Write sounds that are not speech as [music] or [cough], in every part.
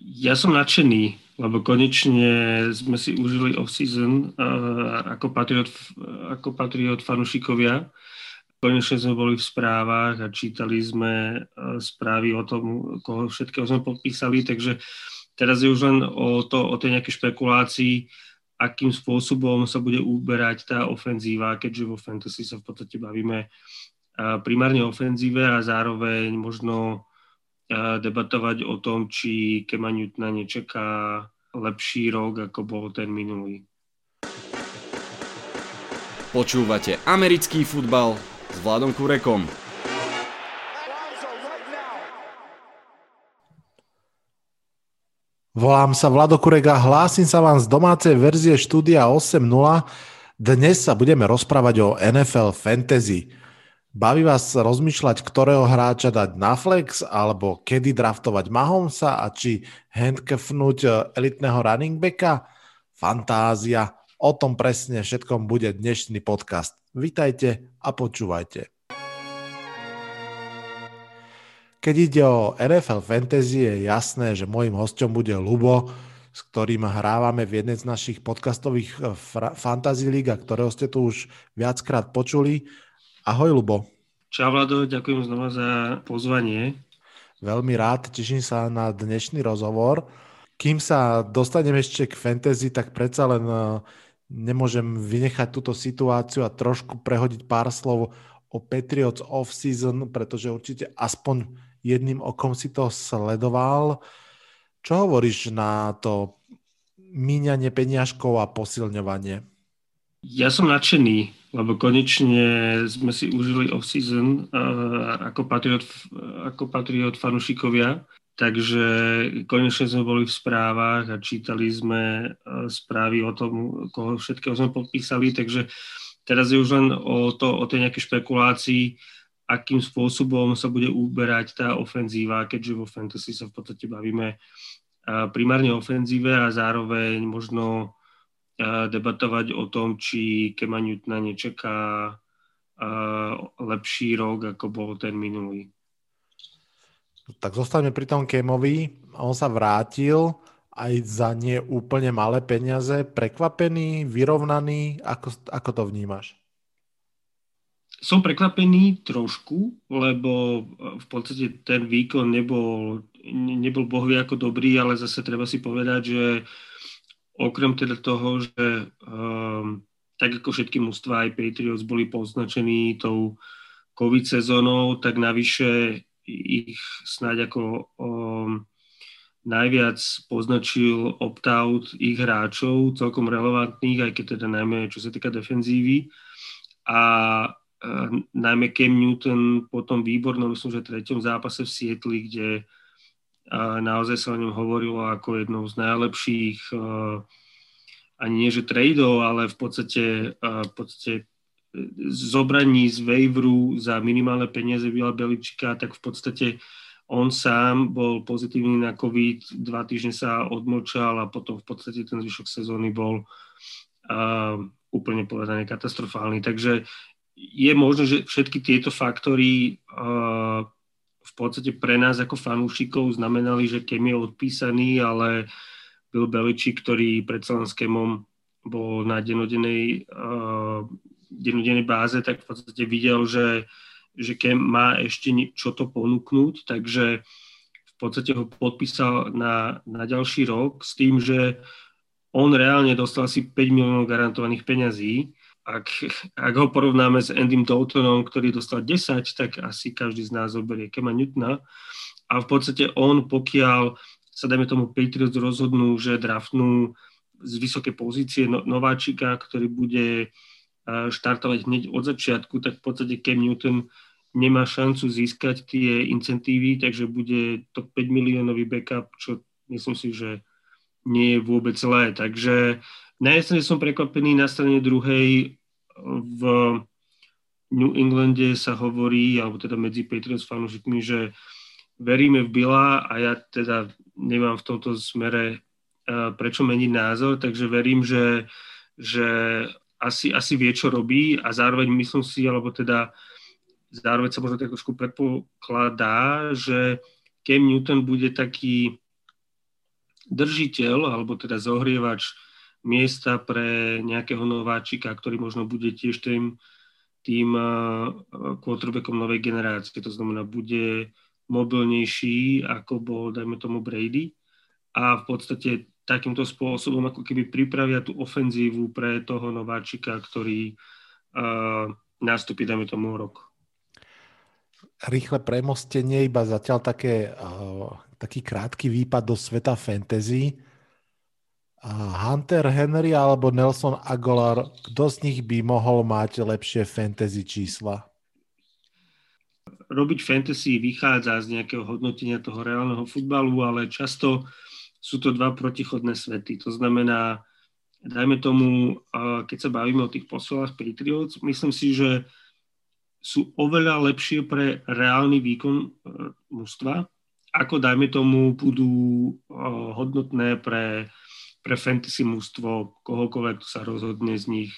Ja som nadšený, lebo konečne sme si užili off-season uh, ako, patriot, ako patriot fanúšikovia. Konečne sme boli v správach a čítali sme správy o tom, koho všetkého sme podpísali, takže teraz je už len o, to, o tej nejakej špekulácii, akým spôsobom sa bude uberať tá ofenzíva, keďže vo fantasy sa v podstate bavíme primárne ofenzíve a zároveň možno debatovať o tom, či Kema Newtona nečaká lepší rok, ako bol ten minulý. Počúvate americký futbal s Vladom Kurekom. Volám sa Vlado Kurek a hlásim sa vám z domácej verzie štúdia 8.0. Dnes sa budeme rozprávať o NFL Fantasy. Baví vás rozmýšľať, ktorého hráča dať na flex, alebo kedy draftovať Mahomesa a či handkefnúť e, elitného running backa? Fantázia. O tom presne všetkom bude dnešný podcast. Vítajte a počúvajte. Keď ide o NFL Fantasy, je jasné, že môjim hostom bude Lubo, s ktorým hrávame v jednej z našich podcastových e, Fantasy League, ktorého ste tu už viackrát počuli. Ahoj, Lubo. Čau, Vlado, ďakujem znova za pozvanie. Veľmi rád, teším sa na dnešný rozhovor. Kým sa dostanem ešte k fantasy, tak predsa len e, nemôžem vynechať túto situáciu a trošku prehodiť pár slov o Patriots off-season, pretože určite aspoň jedným okom si to sledoval. Čo hovoríš na to míňanie peniažkov a posilňovanie? Ja som nadšený, lebo konečne sme si užili off-season uh, ako, patriot, ako patriot fanúšikovia, takže konečne sme boli v správach a čítali sme uh, správy o tom, koho všetkého sme podpísali, takže teraz je už len o, to, o tej nejakej špekulácii, akým spôsobom sa bude uberať tá ofenzíva, keďže vo fantasy sa v podstate bavíme uh, primárne ofenzíve a zároveň možno debatovať o tom, či Kema Newtona nečaká lepší rok, ako bol ten minulý. Tak zostaňme pri tom Kemovi. On sa vrátil aj za nie úplne malé peniaze. Prekvapený, vyrovnaný? Ako, ako to vnímaš? Som prekvapený trošku, lebo v podstate ten výkon nebol, nebol bohvie ako dobrý, ale zase treba si povedať, že okrem teda toho, že um, tak ako všetky mužstva aj Patriots boli poznačení tou COVID sezónou, tak navyše ich snáď ako um, najviac poznačil opt-out ich hráčov, celkom relevantných, aj keď teda najmä čo sa týka defenzívy. A uh, najmä Cam Newton po tom výbornom, myslím, že treťom zápase v Sietli, kde a naozaj sa o ňom hovorilo ako jednou z najlepších ani nie že tradeov, ale v podstate, v podstate e, zobraní z waveru za minimálne peniaze Vila Beličika, tak v podstate on sám bol pozitívny na COVID, dva týždne sa odmočal a potom v podstate ten zvyšok sezóny bol uh, úplne povedané katastrofálny. Takže je možné, že všetky tieto faktory uh, v podstate pre nás ako fanúšikov znamenali, že Kem je odpísaný, ale Bill Beličík, ktorý predsa len s Kemom bol na denodenej, uh, denodenej báze, tak v podstate videl, že, že Kem má ešte čo to ponúknuť, takže v podstate ho podpísal na, na ďalší rok s tým, že on reálne dostal asi 5 miliónov garantovaných peňazí ak, ak ho porovnáme s Andym Daltonom, ktorý dostal 10, tak asi každý z nás zoberie Kema Newtona. A v podstate on, pokiaľ sa dajme tomu Patriots rozhodnú, že draftnú z vysokej pozície no, nováčika, ktorý bude štartovať hneď od začiatku, tak v podstate Cam Newton nemá šancu získať tie incentívy, takže bude to 5 miliónový backup, čo myslím si, že nie je vôbec zlé. Takže na jednej som prekvapený, na strane druhej v New Englande sa hovorí, alebo teda medzi Patriots fanúšikmi, že veríme v Bila a ja teda nemám v tomto smere uh, prečo meniť názor, takže verím, že, že asi, asi vie, čo robí a zároveň myslím si, alebo teda zároveň sa možno tak trošku predpokladá, že Cam Newton bude taký držiteľ, alebo teda zohrievač miesta pre nejakého nováčika, ktorý možno bude tiež tým, tým quarterbackom novej generácie. To znamená, bude mobilnejší, ako bol, dajme tomu, Brady. A v podstate takýmto spôsobom ako keby pripravia tú ofenzívu pre toho nováčika, ktorý uh, nastúpi, dajme tomu, rok rýchle premostenie, iba zatiaľ také, uh, taký krátky výpad do sveta fantasy. Hunter Henry alebo Nelson Aguilar, kto z nich by mohol mať lepšie fantasy čísla? Robiť fantasy vychádza z nejakého hodnotenia toho reálneho futbalu, ale často sú to dva protichodné svety. To znamená, dajme tomu, keď sa bavíme o tých posilách Patriots, myslím si, že sú oveľa lepšie pre reálny výkon e, mužstva, ako dajme tomu budú e, hodnotné pre, pre fantasy mužstvo, kohokoľvek sa rozhodne z nich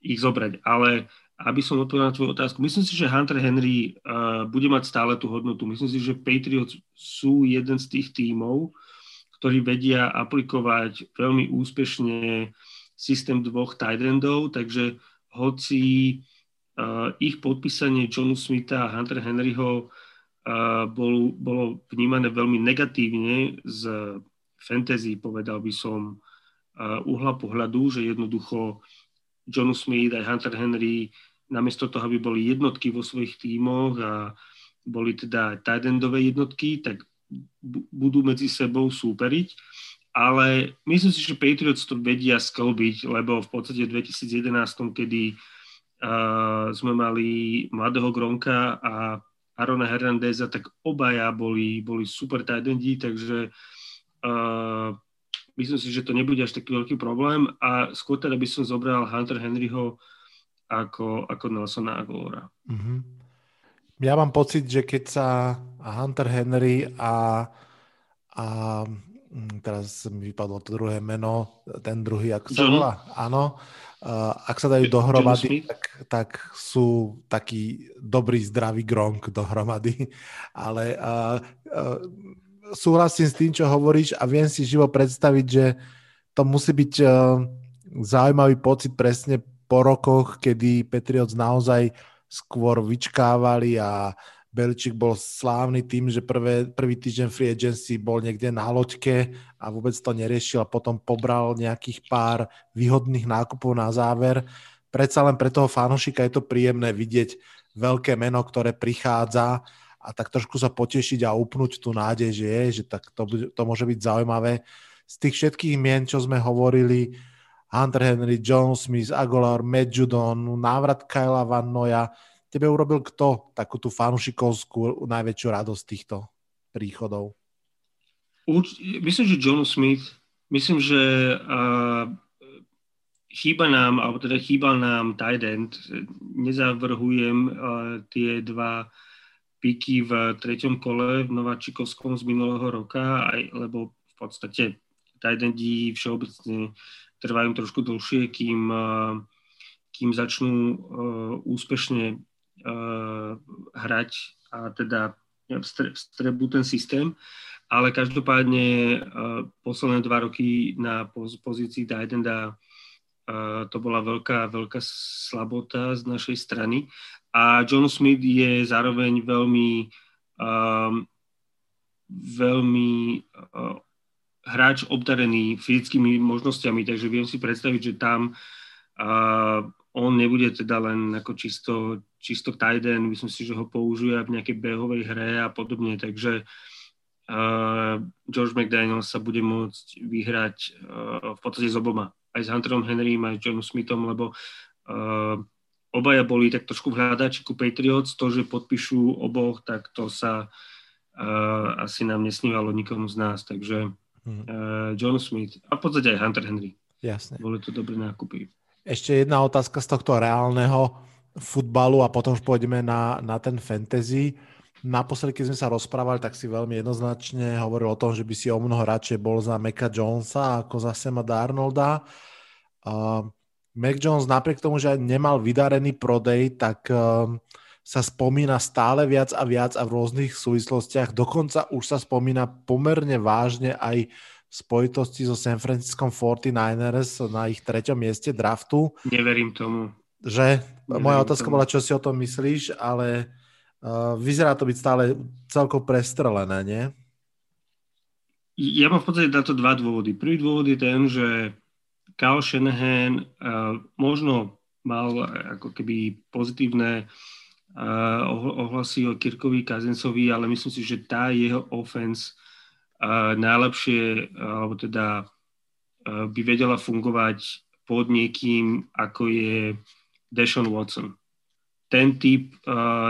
ich zobrať. Ale aby som odpovedal na tvoju otázku, myslím si, že Hunter Henry uh, bude mať stále tú hodnotu. Myslím si, že Patriots sú jeden z tých tímov, ktorí vedia aplikovať veľmi úspešne systém dvoch tight endov, takže hoci uh, ich podpísanie Johnu Smitha a Hunter Henryho uh, bol, bolo vnímané veľmi negatívne z fantasy, povedal by som, uh, uhla pohľadu, že jednoducho John Smith aj Hunter Henry namiesto toho, aby boli jednotky vo svojich tímoch a boli teda tight endové jednotky, tak budú medzi sebou súperiť, ale myslím si, že Patriots to vedia sklbiť, lebo v podstate v 2011, kedy uh, sme mali mladého Gronka a Arona Hernandeza, tak obaja boli, boli super tight takže uh, myslím si, že to nebude až taký veľký problém a skôr teda by som zobral Hunter Henryho ako, ako Nelsona Aguilera. Mm-hmm ja mám pocit, že keď sa Hunter Henry a, a mm, teraz mi vypadlo to druhé meno, ten druhý, ako sa volá, áno, uh, ak sa dajú dohromady, tak, tak sú taký dobrý, zdravý gronk dohromady, [laughs] ale uh, uh, súhlasím s tým, čo hovoríš a viem si živo predstaviť, že to musí byť uh, zaujímavý pocit presne po rokoch, kedy Patriots naozaj skôr vyčkávali a Beličik bol slávny tým, že prvé, prvý týždeň free agency bol niekde na loďke a vôbec to neriešil a potom pobral nejakých pár výhodných nákupov na záver. Predsa len pre toho fanošika je to príjemné vidieť veľké meno, ktoré prichádza a tak trošku sa potešiť a upnúť tú nádej, že je, že tak to, to môže byť zaujímavé. Z tých všetkých mien, čo sme hovorili, Hunter Henry, John Smith, Aguilar, Matt Judon, návrat Kyla Van Noya. Tebe urobil kto takú tú fanušikovskú najväčšiu radosť týchto príchodov? Urč, myslím, že John Smith, myslím, že uh, chýba nám, alebo teda chýbal nám tight end. Nezavrhujem uh, tie dva piky v treťom kole v Nováčikovskom z minulého roka, aj, lebo v podstate tight endi všeobecne trvajú trošku dlhšie, kým, kým začnú úspešne hrať a teda vstrebú ten systém. Ale každopádne posledné dva roky na pozícii Didenda to bola veľká, veľká slabota z našej strany. A John Smith je zároveň veľmi, veľmi hráč obdarený fyzickými možnosťami, takže viem si predstaviť, že tam uh, on nebude teda len ako čisto, čisto tight end, myslím si, že ho použije v nejakej behovej hre a podobne, takže uh, George McDaniel sa bude môcť vyhrať uh, v podstate s oboma, aj s Hunterom Henrym, aj Johnom Smithom, lebo uh, obaja boli tak trošku v hľadačiku Patriots, to, že podpíšu oboch, tak to sa uh, asi nám nesnívalo nikomu z nás, takže. Uh, John Smith a v podstate aj Hunter Henry. Jasne. Boli to dobré nákupy. Ešte jedna otázka z tohto reálneho futbalu a potom už pôjdeme na, na ten fantasy. Naposledy, keď sme sa rozprávali, tak si veľmi jednoznačne hovoril o tom, že by si o mnoho radšej bol za Meka Jonesa ako za Sema Darnolda. Uh, Mac Jones napriek tomu, že nemal vydarený prodej, tak uh, sa spomína stále viac a viac a v rôznych súvislostiach. Dokonca už sa spomína pomerne vážne aj spojitosti so San Francisco 49ers na ich treťom mieste draftu. Neverím tomu. Že? Neverím Moja otázka tomu. bola, čo si o tom myslíš, ale vyzerá to byť stále celkom prestrelené, nie? Ja mám v podstate na to dva dôvody. Prvý dôvod je ten, že Kyle Shanahan uh, možno mal ako keby pozitívne ohlasy o Kirkovi Kazencovi, ale myslím si, že tá jeho offense najlepšie, alebo teda by vedela fungovať pod niekým, ako je Deshaun Watson. Ten typ,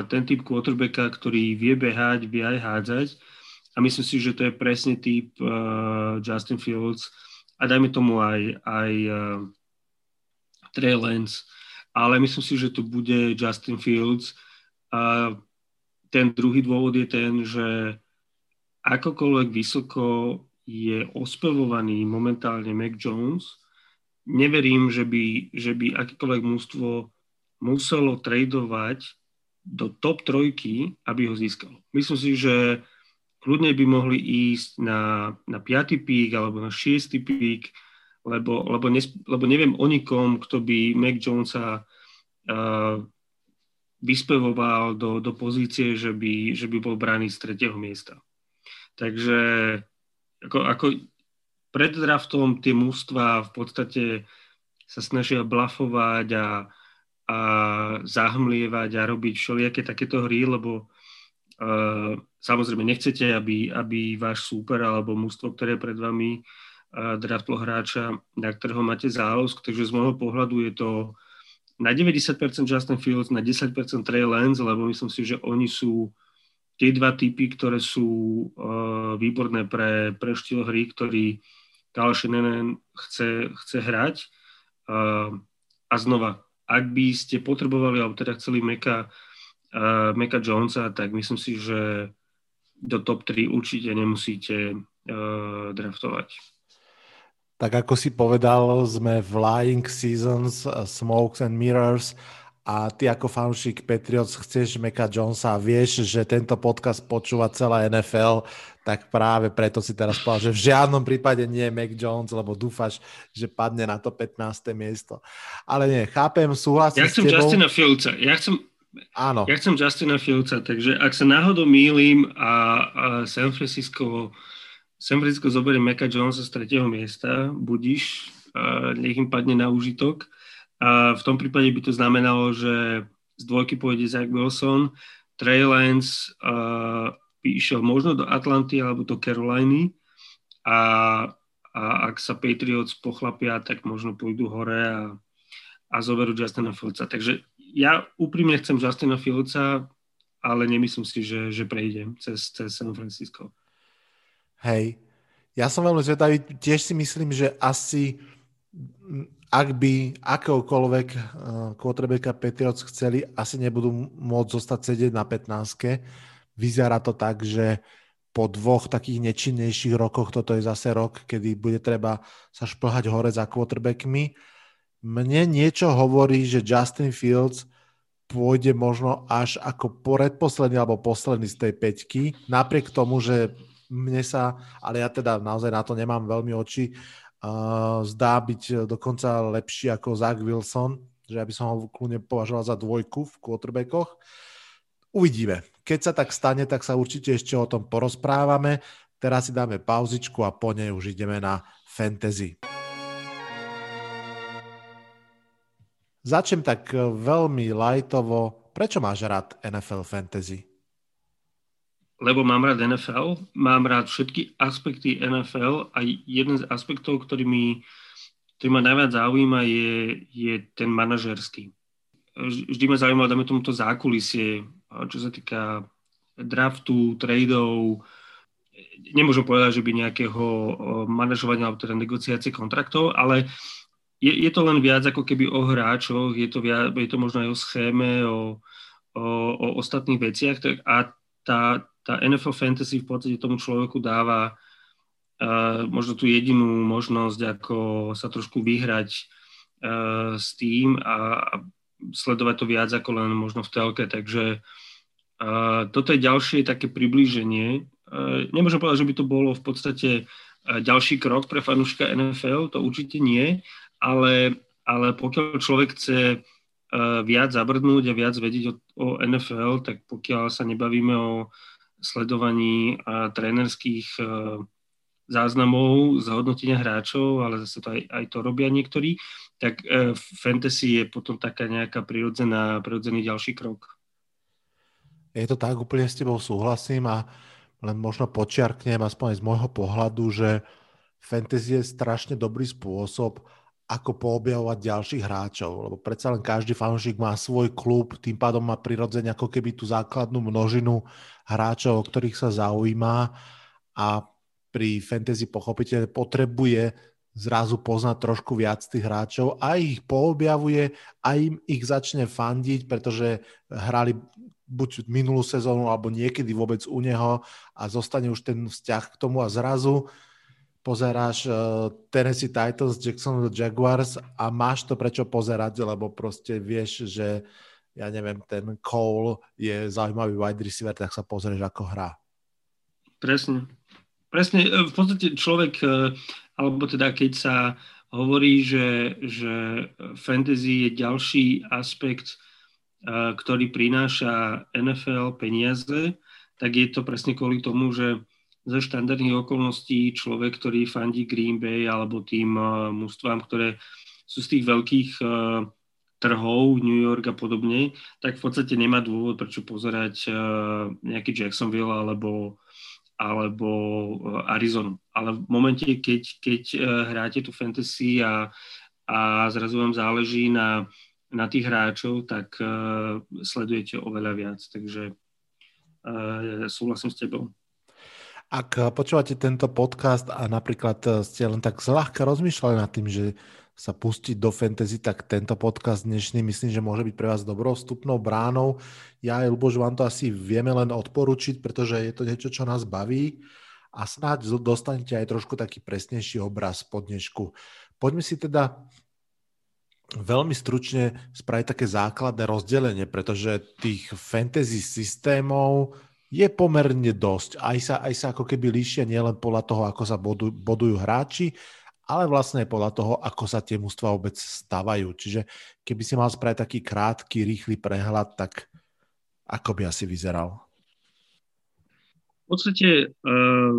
ten typ quarterbacka, ktorý vie behať, vie aj hádzať. A myslím si, že to je presne typ Justin Fields. A dajme tomu aj, aj Trey Lance, ale myslím si, že to bude Justin Fields, a ten druhý dôvod je ten, že akokoľvek vysoko je ospevovaný momentálne Mac Jones, neverím, že by, že by akékoľvek mústvo muselo tradovať do top trojky, aby ho získal. Myslím si, že kľudne by mohli ísť na, na 5. pík alebo na 6. pík, lebo, lebo, nes, lebo neviem o nikom, kto by Mac Jonesa uh, vyspevoval do, do pozície, že by, že by bol braný z tretieho miesta. Takže ako, ako pred draftom tie mústva v podstate sa snažia blafovať a, a zahmlievať a robiť všelijaké takéto hry, lebo uh, samozrejme nechcete, aby, aby váš súper alebo mústvo, ktoré je pred vami, uh, draftlo hráča, na ktorého máte záľusk, takže z môjho pohľadu je to na 90% Justin Fields, na 10% Trey Lance, lebo myslím si, že oni sú tie dva typy, ktoré sú uh, výborné pre, pre štýl hry, ktorý Kyle Shanahan chce, chce hrať. Uh, a znova, ak by ste potrebovali, alebo teda chceli Meka, uh, Meka Jonesa, tak myslím si, že do top 3 určite nemusíte uh, draftovať. Tak ako si povedal, sme v Lying Seasons, Smokes and Mirrors a ty ako fanúšik Patriots chceš Meka Jonesa a vieš, že tento podcast počúva celá NFL, tak práve preto si teraz povedal, že v žiadnom prípade nie je Mac Jones, lebo dúfaš, že padne na to 15. miesto. Ale nie, chápem, súhlasím Ja chcem s tebou. Justina Fieldsa. Ja chcem, Áno. Ja chcem Justina Fieldsa, takže ak sa náhodou mýlim a, a San Francisco San Francisco zoberie Meka Jonesa z tretieho miesta, budíš, nech im padne na užitok. A v tom prípade by to znamenalo, že z dvojky pôjde Zach Wilson, Trey Lance uh, by išiel možno do Atlanty alebo do Caroliny a, a ak sa Patriots pochlapia, tak možno pôjdu hore a, a zoberú Justina Fieldsa. Takže ja úprimne chcem Justina Fieldsa, ale nemyslím si, že, že prejdem cez, cez San Francisco. Hej, ja som veľmi zvedavý, tiež si myslím, že asi ak by akéhokoľvek uh, quarterbacka Patriots chceli, asi nebudú môcť zostať sedieť na 15. Vyzerá to tak, že po dvoch takých nečinnejších rokoch, toto je zase rok, kedy bude treba sa šplhať hore za quarterbackmi. Mne niečo hovorí, že Justin Fields pôjde možno až ako predposledný alebo posledný z tej peťky, napriek tomu, že mne sa, ale ja teda naozaj na to nemám veľmi oči, zdá byť dokonca lepší ako Zach Wilson, že ja by som ho kľudne považoval za dvojku v quarterbackoch. Uvidíme. Keď sa tak stane, tak sa určite ešte o tom porozprávame. Teraz si dáme pauzičku a po nej už ideme na fantasy. Začnem tak veľmi lajtovo. Prečo máš rád NFL Fantasy? Lebo mám rád NFL, mám rád všetky aspekty NFL a jeden z aspektov, ktorý, mi, ktorý ma najviac zaujíma, je, je ten manažerský. Vždy ma zaujíma, dáme tomuto zákulisie, čo sa týka draftu, tradeov. Nemôžem povedať, že by nejakého manažovania alebo teda negociácie kontraktov, ale je, je to len viac ako keby o hráčoch, je to, viac, je to možno aj o schéme, o, o, o ostatných veciach a tá, tá NFL Fantasy v podstate tomu človeku dáva uh, možno tú jedinú možnosť, ako sa trošku vyhrať uh, s tým a, a sledovať to viac ako len možno v telke, takže uh, toto je ďalšie také priblíženie. Uh, nemôžem povedať, že by to bolo v podstate ďalší krok pre fanúšika NFL, to určite nie, ale, ale pokiaľ človek chce viac zabrnúť a viac vedieť o, o NFL, tak pokiaľ sa nebavíme o sledovaní trénerských záznamov, zhodnotenia hráčov, ale zase to aj, aj to robia niektorí, tak e, fantasy je potom taká nejaká prirodzená, prirodzený ďalší krok. Je to tak, úplne s tebou súhlasím a len možno počiarknem aspoň z môjho pohľadu, že fantasy je strašne dobrý spôsob, ako poobjavovať ďalších hráčov, lebo predsa len každý fanúšik má svoj klub, tým pádom má prirodzene ako keby tú základnú množinu hráčov, o ktorých sa zaujíma a pri fantasy pochopiteľne potrebuje zrazu poznať trošku viac tých hráčov a ich poobjavuje a im ich začne fandiť, pretože hrali buď minulú sezónu alebo niekedy vôbec u neho a zostane už ten vzťah k tomu a zrazu pozeráš uh, Tennessee Titans, Jacksonville Jaguars a máš to prečo pozerať, lebo proste vieš, že ja neviem, ten Cole je zaujímavý wide receiver, tak sa pozrieš, ako hrá. Presne. Presne, e, v podstate človek, e, alebo teda keď sa hovorí, že, že fantasy je ďalší aspekt, ktorý prináša NFL peniaze, tak je to presne kvôli tomu, že ze štandardných okolností človek, ktorý fandí Green Bay alebo tým mústvám, ktoré sú z tých veľkých trhov, New York a podobne, tak v podstate nemá dôvod, prečo pozerať nejaký Jacksonville alebo alebo eh, Arizonu. Ale v momente, keď, keď eh, hráte tu fantasy a, a zrazu vám záleží na, na tých hráčov, tak uh, sledujete oveľa viac. Takže uh, súhlasím s tebou. Ak počúvate tento podcast a napríklad ste len tak zľahka rozmýšľali nad tým, že sa pustiť do fantasy, tak tento podcast dnešný myslím, že môže byť pre vás dobrou vstupnou bránou. Ja aj Luboš vám to asi vieme len odporučiť, pretože je to niečo, čo nás baví a snáď dostanete aj trošku taký presnejší obraz po dnešku. Poďme si teda veľmi stručne spraviť také základné rozdelenie, pretože tých fantasy systémov je pomerne dosť. Aj sa, aj sa ako keby líšia nielen podľa toho, ako sa bodujú, bodujú hráči, ale vlastne podľa toho, ako sa tie mústva vôbec stavajú. Čiže keby si mal spraviť taký krátky, rýchly prehľad, tak ako by asi vyzeral? V podstate uh,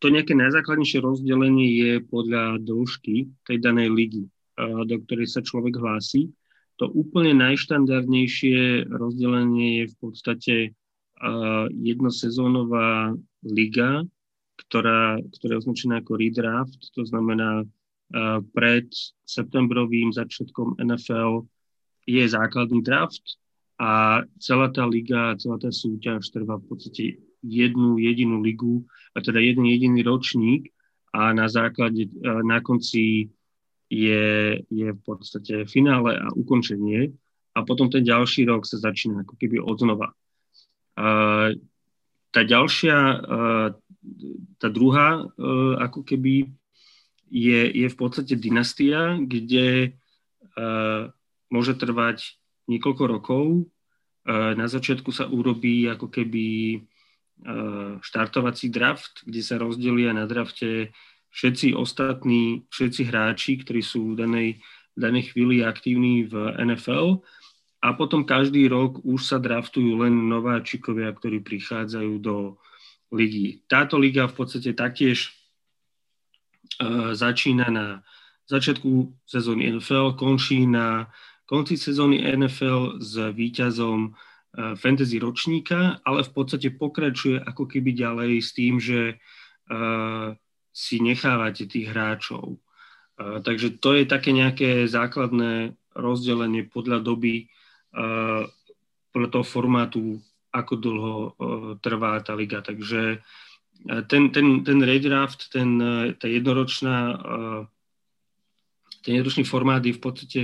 to nejaké najzákladnejšie rozdelenie je podľa dĺžky tej danej ligy, uh, do ktorej sa človek hlási. To úplne najštandardnejšie rozdelenie je v podstate jednosezónová liga, ktorá, ktorá je označená ako redraft, to znamená uh, pred septembrovým začiatkom NFL je základný draft a celá tá liga, celá tá súťaž trvá v podstate jednu jedinú ligu, a teda jeden jediný ročník a na základe, uh, na konci je, je v podstate finále a ukončenie a potom ten ďalší rok sa začína ako keby odznova. Uh, tá ďalšia, tá druhá uh, ako keby je, je v podstate dynastia, kde uh, môže trvať niekoľko rokov. Na začiatku sa urobí ako keby štartovací draft, kde sa rozdelia na drafte všetci ostatní, všetci hráči, ktorí sú v danej, v danej chvíli aktívni v NFL a potom každý rok už sa draftujú len nováčikovia, ktorí prichádzajú do ligy. Táto liga v podstate taktiež uh, začína na začiatku sezóny NFL, končí na konci sezóny NFL s výťazom uh, fantasy ročníka, ale v podstate pokračuje ako keby ďalej s tým, že uh, si nechávate tých hráčov. Uh, takže to je také nejaké základné rozdelenie podľa doby, podľa toho formátu, ako dlho eh, trvá tá liga. Takže eh, ten, ten, ten redraft, ten, tá jednoročná, ten jednoročný formát je v podstate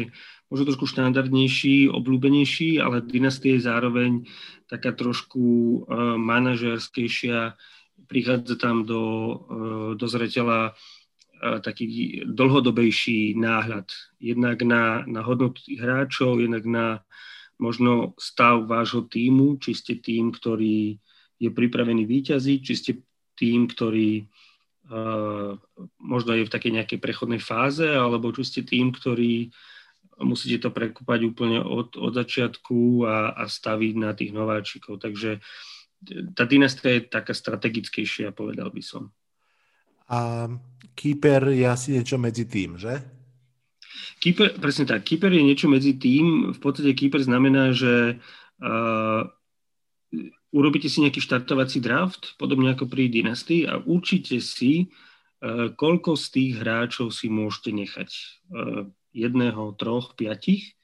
možno trošku štandardnejší, obľúbenejší, ale dynastie je zároveň taká trošku manažerskejšia, prichádza tam do, do zreteľa taký dlhodobejší náhľad. Jednak na, na hodnotu hráčov, jednak na možno stav vášho týmu, či ste tým, ktorý je pripravený výťaziť, či ste tým, ktorý možno je v takej nejakej prechodnej fáze, alebo či ste tým, ktorý musíte to prekúpať úplne od, od začiatku a, a staviť na tých nováčikov. Takže tá dynastia je taká strategickejšia, povedal by som. A Keeper je asi niečo medzi tým, že? Keeper, presne tak. Keeper je niečo medzi tým. V podstate Keeper znamená, že uh, urobíte si nejaký štartovací draft, podobne ako pri dynastii a určite si, uh, koľko z tých hráčov si môžete nechať. Uh, jedného, troch, piatich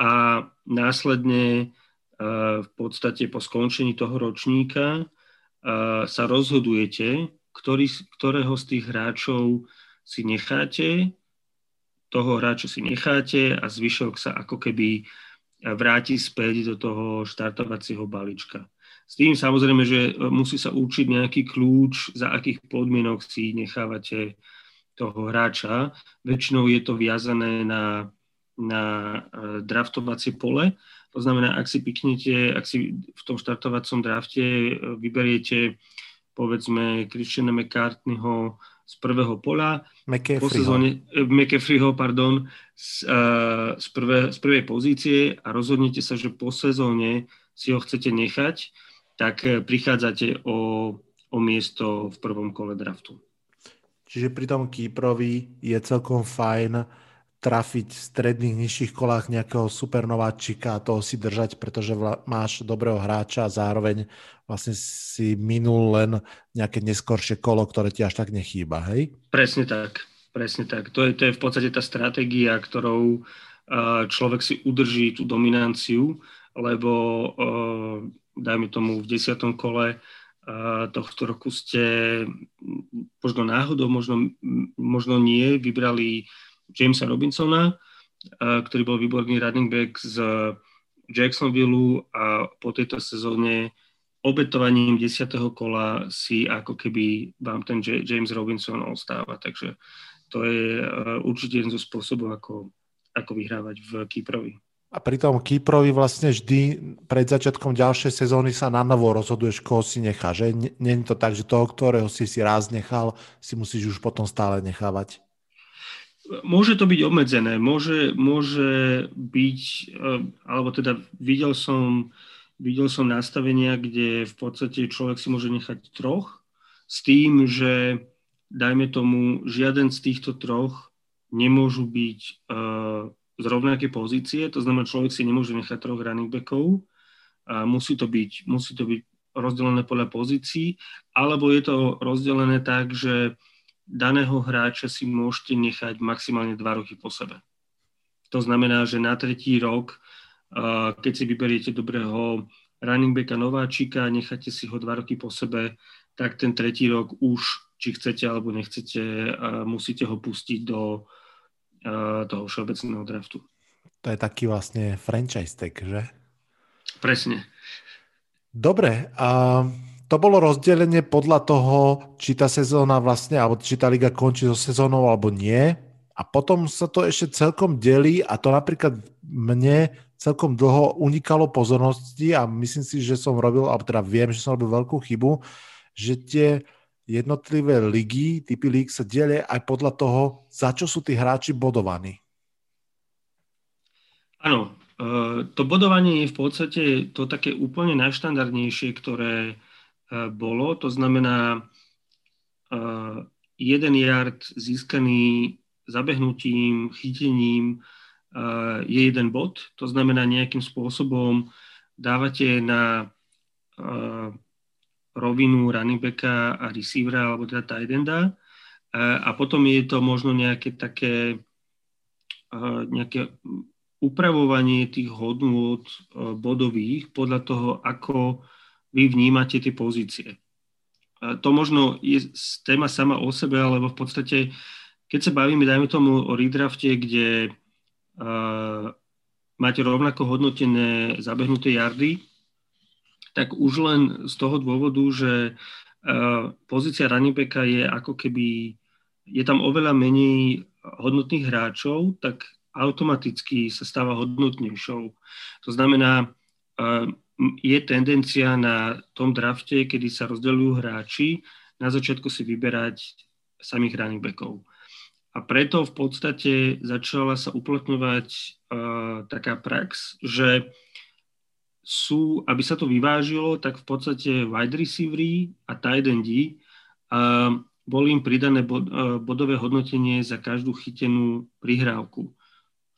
a následne uh, v podstate po skončení toho ročníka uh, sa rozhodujete, ktorý, ktorého z tých hráčov si necháte, toho hráča si necháte a zvyšok sa ako keby vráti späť do toho štartovacieho balíčka. S tým samozrejme, že musí sa učiť nejaký kľúč, za akých podmienok si nechávate toho hráča. Väčšinou je to viazané na, na e, draftovacie pole. To znamená, ak si piknete, ak si v tom štartovacom drafte e, vyberiete povedzme Christiana McCartneyho z prvého pola, po sezóne, eh, McAfeeho, pardon, z, uh, z, prvé, z prvej pozície a rozhodnete sa, že po sezóne si ho chcete nechať, tak eh, prichádzate o, o miesto v prvom kole draftu. Čiže pri tom Kýprovi je celkom fajn trafiť v stredných nižších kolách nejakého supernováčika a toho si držať, pretože vla, máš dobrého hráča a zároveň vlastne si minul len nejaké neskoršie kolo, ktoré ti až tak nechýba, hej? Presne tak, presne tak. To je, to je v podstate tá stratégia, ktorou uh, človek si udrží tú dominanciu, lebo uh, dajme tomu v desiatom kole uh, tohto roku ste možno náhodou, možno, možno nie, vybrali Jamesa Robinsona, ktorý bol výborný running back z Jacksonville a po tejto sezóne obetovaním 10. kola si ako keby vám ten James Robinson ostáva. Takže to je určite jeden zo spôsobov, ako, ako vyhrávať v Kýprovi. A pri tom Kýprovi vlastne vždy pred začiatkom ďalšej sezóny sa na novo rozhoduješ, koho si nechá, že? Není to tak, že toho, ktorého si si raz nechal, si musíš už potom stále nechávať. Môže to byť obmedzené, môže, môže byť, eh, alebo teda videl som, videl som nastavenia, kde v podstate človek si môže nechať troch s tým, že dajme tomu, žiaden z týchto troch nemôžu byť uh, z rovnakej pozície, to znamená, človek si nemôže nechať troch running backov, musí to byť, musí to byť rozdelené podľa pozícií, alebo je to rozdelené tak, že daného hráča si môžete nechať maximálne dva roky po sebe. To znamená, že na tretí rok, keď si vyberiete dobrého running backa nováčika, necháte si ho dva roky po sebe, tak ten tretí rok už, či chcete alebo nechcete, musíte ho pustiť do toho všeobecného draftu. To je taký vlastne franchise tag, že? Presne. Dobre, a to bolo rozdelenie podľa toho, či tá sezóna vlastne, alebo či tá liga končí so sezónou alebo nie. A potom sa to ešte celkom delí a to napríklad mne celkom dlho unikalo pozornosti a myslím si, že som robil, alebo teda viem, že som robil veľkú chybu, že tie jednotlivé ligy, typy líg sa delia aj podľa toho, za čo sú tí hráči bodovaní. Áno, e, to bodovanie je v podstate to také úplne najštandardnejšie, ktoré bolo. To znamená, e, jeden yard získaný zabehnutím, chytením e, je jeden bod. To znamená, nejakým spôsobom dávate na rovinu running backa a receivera alebo teda tight enda a potom je to možno nejaké také nejaké upravovanie tých hodnôt bodových podľa toho, ako vy vnímate tie pozície. To možno je téma sama o sebe, alebo v podstate, keď sa bavíme, dajme tomu o redrafte, kde uh, máte rovnako hodnotené zabehnuté jardy, tak už len z toho dôvodu, že uh, pozícia running je ako keby, je tam oveľa menej hodnotných hráčov, tak automaticky sa stáva hodnotnejšou. To znamená, uh, je tendencia na tom drafte, kedy sa rozdeľujú hráči, na začiatku si vyberať samých running backov. A preto v podstate začala sa uplatňovať uh, taká prax, že sú, aby sa to vyvážilo, tak v podstate wide receivery a tight endy uh, boli im pridané bod, uh, bodové hodnotenie za každú chytenú prihrávku.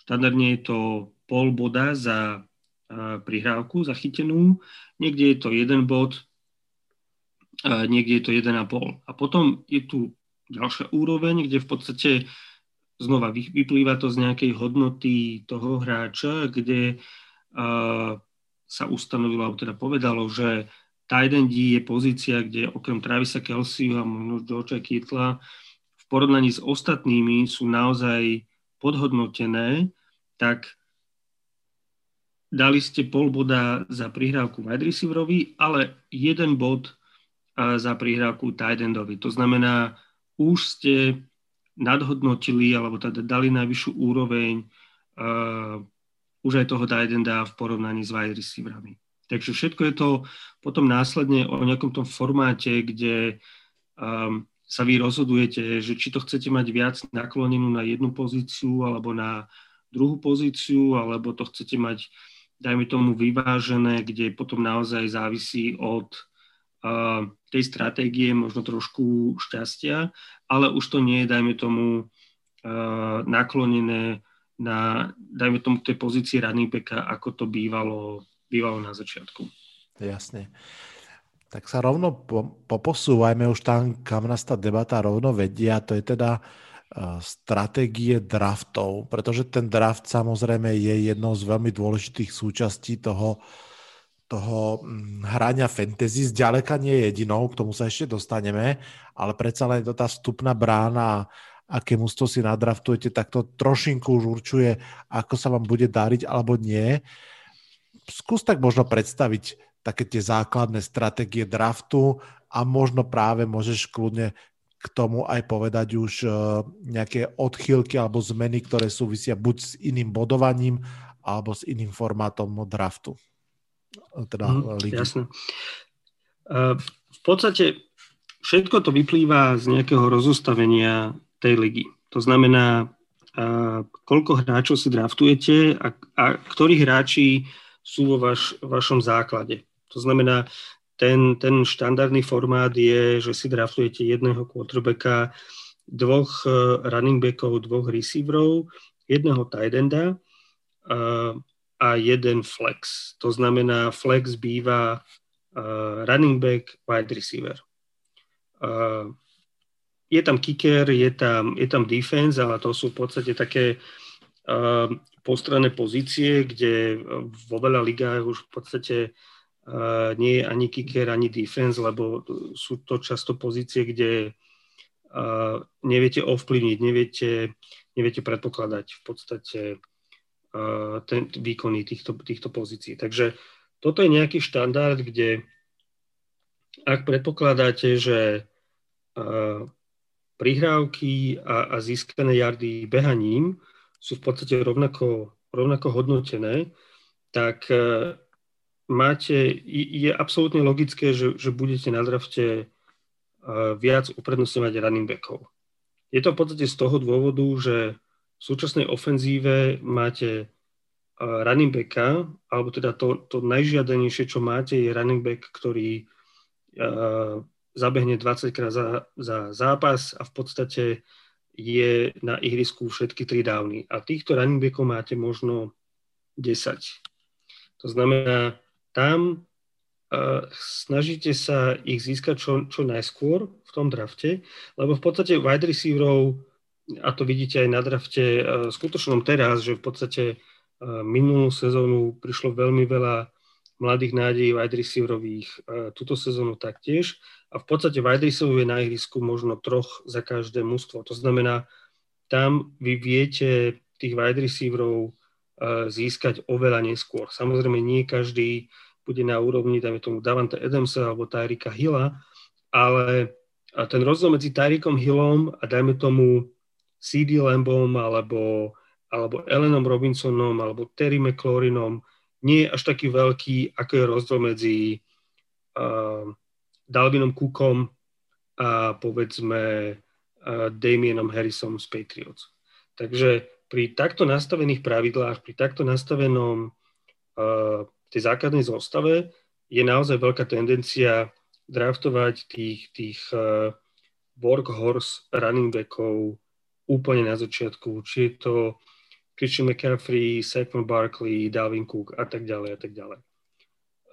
Štandardne je to pol boda za prihrávku zachytenú, niekde je to jeden bod, uh, niekde je to 1,5. A potom je tu ďalšia úroveň, kde v podstate znova vyplýva to z nejakej hodnoty toho hráča, kde uh, sa ustanovilo, alebo teda povedalo, že tight end je pozícia, kde okrem Travisa Kelseyho a možno Georgia Kittla v porovnaní s ostatnými sú naozaj podhodnotené, tak dali ste pol boda za prihrávku wide receiverovi, ale jeden bod za prihrávku tight endovi. To znamená, už ste nadhodnotili alebo teda dali najvyššiu úroveň uh, už aj toho Didenda v porovnaní s wide receiverami. Takže všetko je to potom následne o nejakom tom formáte, kde um, sa vy rozhodujete, že či to chcete mať viac naklonenú na jednu pozíciu alebo na druhú pozíciu, alebo to chcete mať, dajme tomu, vyvážené, kde potom naozaj závisí od tej stratégie, možno trošku šťastia, ale už to nie je, dajme tomu, naklonené na, dajme tomu, tej pozícii backa, ako to bývalo, bývalo na začiatku. Jasne. Tak sa rovno po, poposúvajme už tam, kam nás tá debata rovno vedia, to je teda uh, stratégie draftov, pretože ten draft samozrejme je jednou z veľmi dôležitých súčastí toho, toho mm, hrania fantasy. Zďaleka nie je jedinou, k tomu sa ešte dostaneme, ale predsa len to tá vstupná brána, aké mústvo si nadraftujete, tak to trošinku už určuje, ako sa vám bude dariť alebo nie. Skús tak možno predstaviť také tie základné stratégie draftu a možno práve môžeš kľudne k tomu aj povedať už e, nejaké odchýlky alebo zmeny, ktoré súvisia buď s iným bodovaním alebo s iným formátom draftu teda mm, ligy. Jasné. V podstate všetko to vyplýva z nejakého rozostavenia tej ligy. To znamená, koľko hráčov si draftujete a, a ktorí hráči sú vo vaš, vašom základe. To znamená, ten, ten štandardný formát je, že si draftujete jedného quarterbacka, dvoch e, running backov, dvoch receiverov, jedného tight enda, a jeden flex. To znamená, flex býva uh, running back, wide receiver. Je tam kicker, je tam, je tam defense, ale to sú v podstate také postranné pozície, kde vo veľa ligách už v podstate uh, nie je ani kicker, ani defense, lebo sú to často pozície, kde neviete ovplyvniť, neviete, neviete predpokladať v podstate ten, výkony týchto, týchto pozícií. Takže toto je nejaký štandard, kde ak predpokladáte, že prihrávky a, a získané jardy behaním sú v podstate rovnako, rovnako hodnotené, tak máte, je absolútne logické, že, že budete na drafte uh, viac uprednostňovať running backov. Je to v podstate z toho dôvodu, že v súčasnej ofenzíve máte running backa, alebo teda to, to najžiadanejšie, čo máte, je running back, ktorý uh, zabehne 20 krát za, za zápas a v podstate je na ihrisku všetky tri dávny. A týchto running backov máte možno 10. To znamená, tam uh, snažíte sa ich získať čo, čo najskôr v tom drafte, lebo v podstate wide receiverov a to vidíte aj na drafte uh, skutočnom teraz, že v podstate uh, minulú sezónu prišlo veľmi veľa mladých nádejí wide receiverových, uh, túto sezónu taktiež. A v podstate wide receiverov je na ihrisku možno troch za každé mužstvo. To znamená, tam vy viete tých wide receiverov získať oveľa neskôr. Samozrejme, nie každý bude na úrovni, dajme tomu, Davante Adamsa alebo Tyrika Hilla, ale ten rozdiel medzi Tyrikom Hillom a dajme tomu CD Lambom alebo, alebo Ellenom Robinsonom alebo Terry McLaurinom nie je až taký veľký, ako je rozdiel medzi uh, Dalvinom Cookom a povedzme Damienom Harrisom z Patriots. Takže pri takto nastavených pravidlách, pri takto nastavenom uh, tej základnej zostave je naozaj veľká tendencia draftovať tých, tých uh, workhorse running backov úplne na začiatku, či je to Christian McCaffrey, Saquon Barkley, Dalvin Cook a tak ďalej a tak ďalej.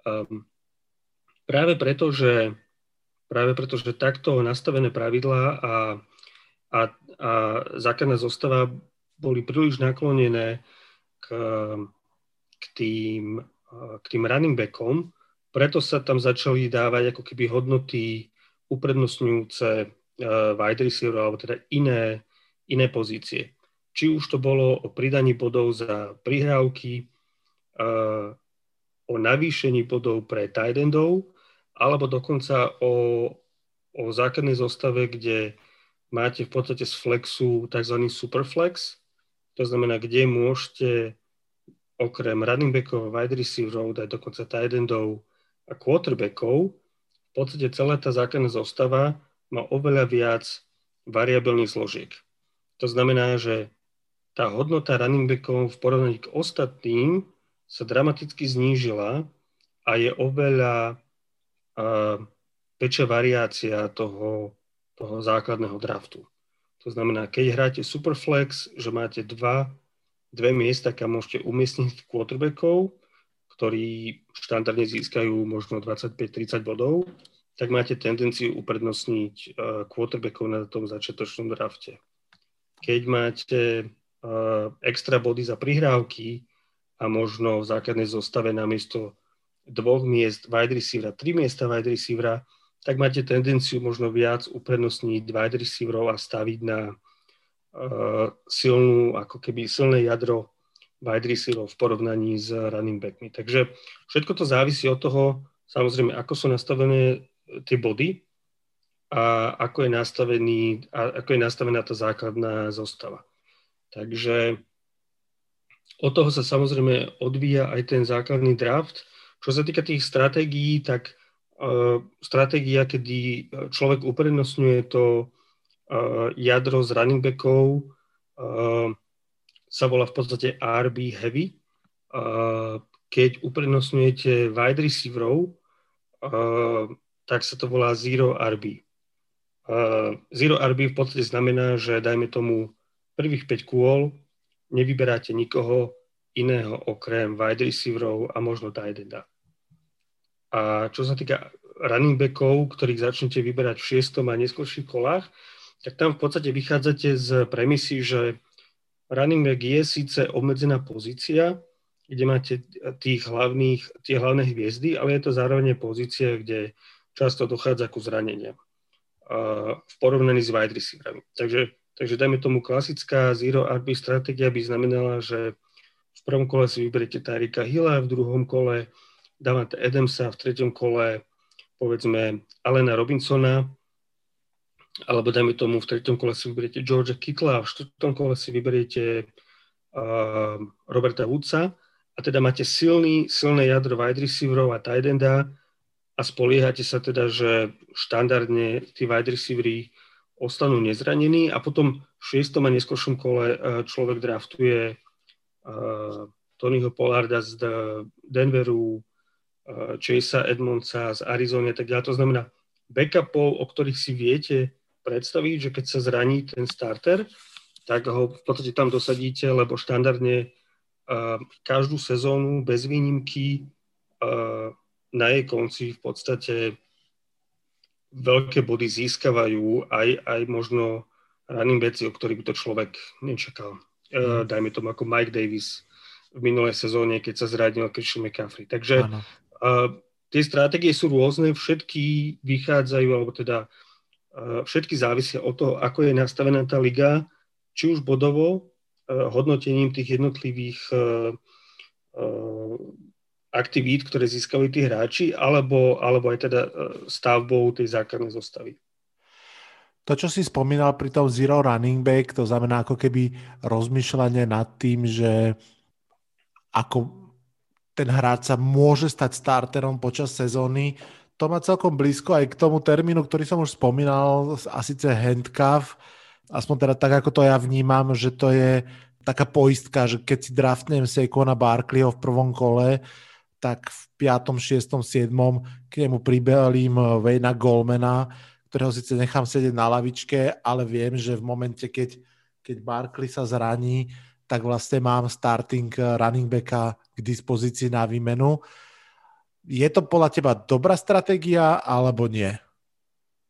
Um, práve preto, že práve preto, že takto nastavené pravidlá a, a, a základná zostava boli príliš naklonené k, k, tým, k tým running backom, preto sa tam začali dávať ako keby hodnoty uprednostňujúce uh, wide receiver, alebo teda iné, iné pozície. Či už to bolo o pridaní bodov za prihrávky, uh, o navýšení bodov pre tight endov, alebo dokonca o, o základnej zostave, kde máte v podstate z flexu tzv. superflex, to znamená, kde môžete okrem running backov, wide receiverov, dať dokonca tight endov a quarterbackov, v podstate celá tá základná zostava má oveľa viac variabilných zložiek. To znamená, že tá hodnota running backov v porovnaní k ostatným sa dramaticky znížila a je oveľa uh, väčšia variácia toho, toho základného draftu. To znamená, keď hráte Superflex, že máte dva, dve miesta, kam môžete umiestniť quarterbackov, ktorí štandardne získajú možno 25-30 bodov, tak máte tendenciu uprednostniť uh, quarterbackov na tom začiatočnom drafte. Keď máte uh, extra body za prihrávky a možno v základnej zostave namiesto dvoch miest wide receivera, tri miesta wide receivera, tak máte tendenciu možno viac uprednostniť wide receiverov a staviť na silnú, ako keby silné jadro wide receiverov v porovnaní s running backmi. Takže všetko to závisí od toho, samozrejme, ako sú nastavené tie body a ako je, nastavený, a ako je nastavená tá základná zostava. Takže od toho sa samozrejme odvíja aj ten základný draft. Čo sa týka tých stratégií, tak stratégia, kedy e, človek uprednostňuje to jadro z running backov, sa volá v podstate RB heavy. Keď uprednostňujete wide receiverov, tak sa to volá zero RB. Zero RB v podstate znamená, že dajme tomu prvých 5 kôl nevyberáte nikoho iného okrem wide receiverov a možno tight enda. A čo sa týka running backov, ktorých začnete vyberať v šiestom a neskôrších kolách, tak tam v podstate vychádzate z premisy, že running back je síce obmedzená pozícia, kde máte tých hlavných, tie hlavné hviezdy, ale je to zároveň pozícia, kde často dochádza ku zraneniam v porovnaní s wide receiverami. Takže, takže dajme tomu klasická zero RB stratégia by znamenala, že v prvom kole si vyberiete Tarika Hilla, v druhom kole dávate Adamsa v treťom kole, povedzme Alena Robinsona, alebo dajme tomu v treťom kole si vyberiete Georgia Kittla a v štvrtom kole si vyberiete uh, Roberta Woodsa a teda máte silný, silné jadro wide receiverov a tight enda a spoliehate sa teda, že štandardne tí wide receivery ostanú nezranení a potom v šiestom a neskôršom kole uh, človek draftuje uh, Tonyho Pollarda z Denveru, Eh, Chasea Edmondsa z Arizony a tak ďalej. To znamená backupov, o ktorých si viete predstaviť, že keď sa zraní ten starter, tak ho v podstate tam dosadíte, lebo štandardne uh, každú sezónu bez výnimky uh, na jej konci v podstate veľké body získavajú aj, aj možno running veci, o ktorých by to človek nečakal. Uh, dajme tomu ako Mike Davis v minulej sezóne, keď sa zranil Christian McCaffrey. Takže. Uh, tie stratégie sú rôzne, všetky vychádzajú, alebo teda uh, všetky závisia od toho, ako je nastavená tá liga, či už bodovo, uh, hodnotením tých jednotlivých aktivít, ktoré získali tí hráči, alebo, alebo aj teda stavbou tej základnej zostavy. To, čo si spomínal pri tom zero running back, to znamená ako keby rozmýšľanie nad tým, že ako ten hráč sa môže stať starterom počas sezóny. To má celkom blízko aj k tomu termínu, ktorý som už spomínal, a síce handcuff. aspoň teda tak, ako to ja vnímam, že to je taká poistka, že keď si draftnem Saquona Barkleyho v prvom kole, tak v 5., 6., 7. k nemu pribelím Vejna Golmana, ktorého síce nechám sedieť na lavičke, ale viem, že v momente, keď, keď Barkley sa zraní, tak vlastne mám starting running backa k dispozícii na výmenu. Je to podľa teba dobrá stratégia alebo nie?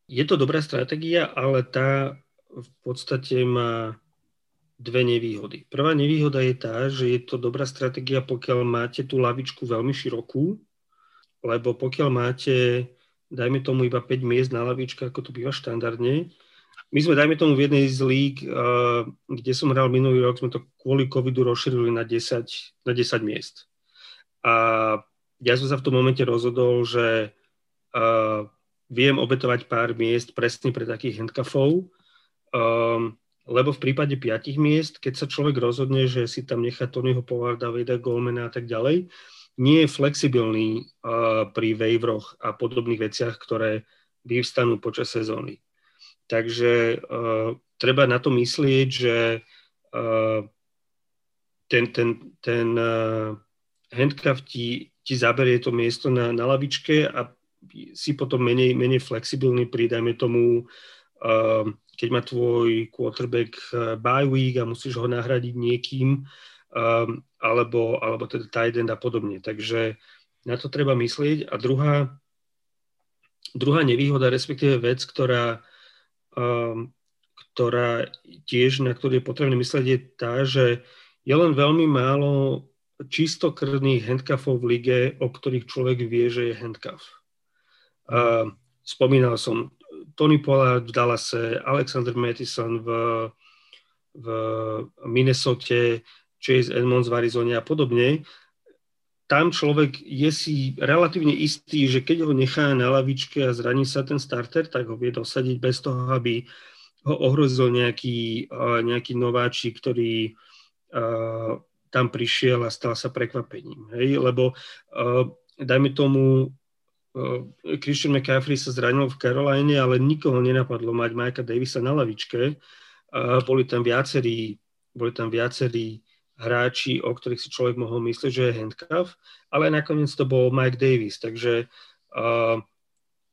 Je to dobrá stratégia, ale tá v podstate má dve nevýhody. Prvá nevýhoda je tá, že je to dobrá stratégia, pokiaľ máte tú lavičku veľmi širokú, lebo pokiaľ máte, dajme tomu iba 5 miest na lavičke, ako to býva štandardne, my sme, dajme tomu, v jednej z líg, kde som hral minulý rok, sme to kvôli covidu rozšírili na 10, na 10 miest. A ja som sa v tom momente rozhodol, že viem obetovať pár miest presne pre takých handcuffov, um, lebo v prípade piatich miest, keď sa človek rozhodne, že si tam nechá Tonyho Powarda, Veda Golmana a tak ďalej, nie je flexibilný uh, pri waiveroch a podobných veciach, ktoré vyvstanú počas sezóny. Takže uh, treba na to myslieť, že uh, ten, ten, ten uh, handcuff ti, ti zaberie to miesto na, na lavičke a si potom menej, menej flexibilný pri, dajme tomu, uh, keď má tvoj quarterback eh, bye week a musíš ho nahradiť niekým, um, alebo, alebo teda tight end a podobne. Takže na to treba myslieť. A druhá, druhá nevýhoda, respektíve vec, ktorá, um, ktorá tiež, na ktorú je potrebné myslieť, je tá, že je len veľmi málo čistokrvných handcuffov v lige, o ktorých človek vie, že je handcuff. Spomínal som Tony Pollard v Dallase, Alexander Mattison v, v Minnesota, Chase Edmonds v Arizone a podobne, tam človek je si relatívne istý, že keď ho nechá na lavičke a zraní sa ten starter, tak ho vie dosadiť bez toho, aby ho ohrozil nejaký, nejaký nováčik, ktorý tam prišiel a stal sa prekvapením. Hej? Lebo uh, dajme tomu, Eh, Christian McCaffrey sa zranil v Caroline, ale nikoho nenapadlo mať Majka Davisa na lavičke. Boli tam viacerí, boli tam viacerí hráči, o ktorých si človek mohol myslieť, že je handcuff, ale nakoniec to bol Mike Davis, takže uh,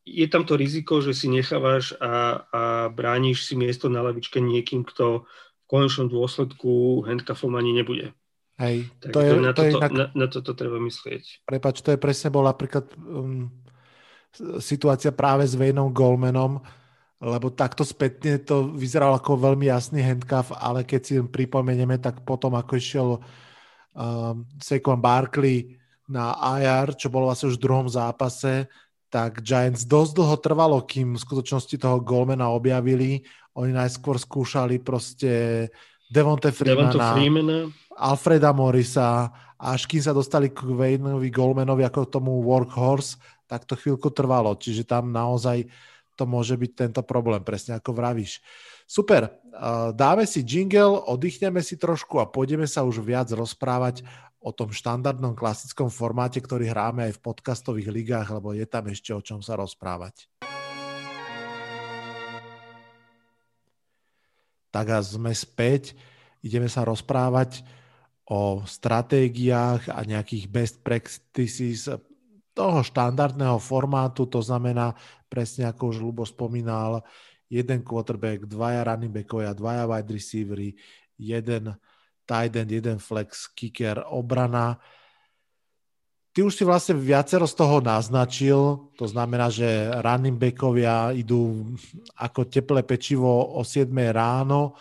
je tam to riziko, že si nechávaš a, a brániš si miesto na lavičke niekým, kto v konečnom dôsledku handcuffom ani nebude. Hej, tak to je, na, to toto, je inak... na, na toto treba myslieť. Prepač, to je presne bol napríklad um, situácia práve s Vejnom Goldmanom, lebo takto spätne to vyzeralo ako veľmi jasný handcuff, ale keď si pripomenieme, tak potom ako išiel um, Saquon Barkley na IR, čo bolo vlastne už v druhom zápase, tak Giants dosť dlho trvalo, kým v skutočnosti toho Goldmana objavili. Oni najskôr skúšali proste Devonte Freemana, Freemana. Alfreda Morisa, až kým sa dostali k Wayneovi Goldmanovi ako tomu workhorse, tak to chvíľku trvalo. Čiže tam naozaj to môže byť tento problém, presne ako vravíš. Super, dáme si jingle, oddychneme si trošku a pôjdeme sa už viac rozprávať o tom štandardnom klasickom formáte, ktorý hráme aj v podcastových ligách, lebo je tam ešte o čom sa rozprávať. Tak a sme späť, ideme sa rozprávať o stratégiách a nejakých best practices toho štandardného formátu, to znamená presne ako už Lubo spomínal, jeden quarterback, dvaja running backovia, dvaja wide receivery, jeden tight end, jeden flex, kicker, obrana. Ty už si vlastne viacero z toho naznačil, to znamená, že running backovia idú ako teplé pečivo o 7 ráno,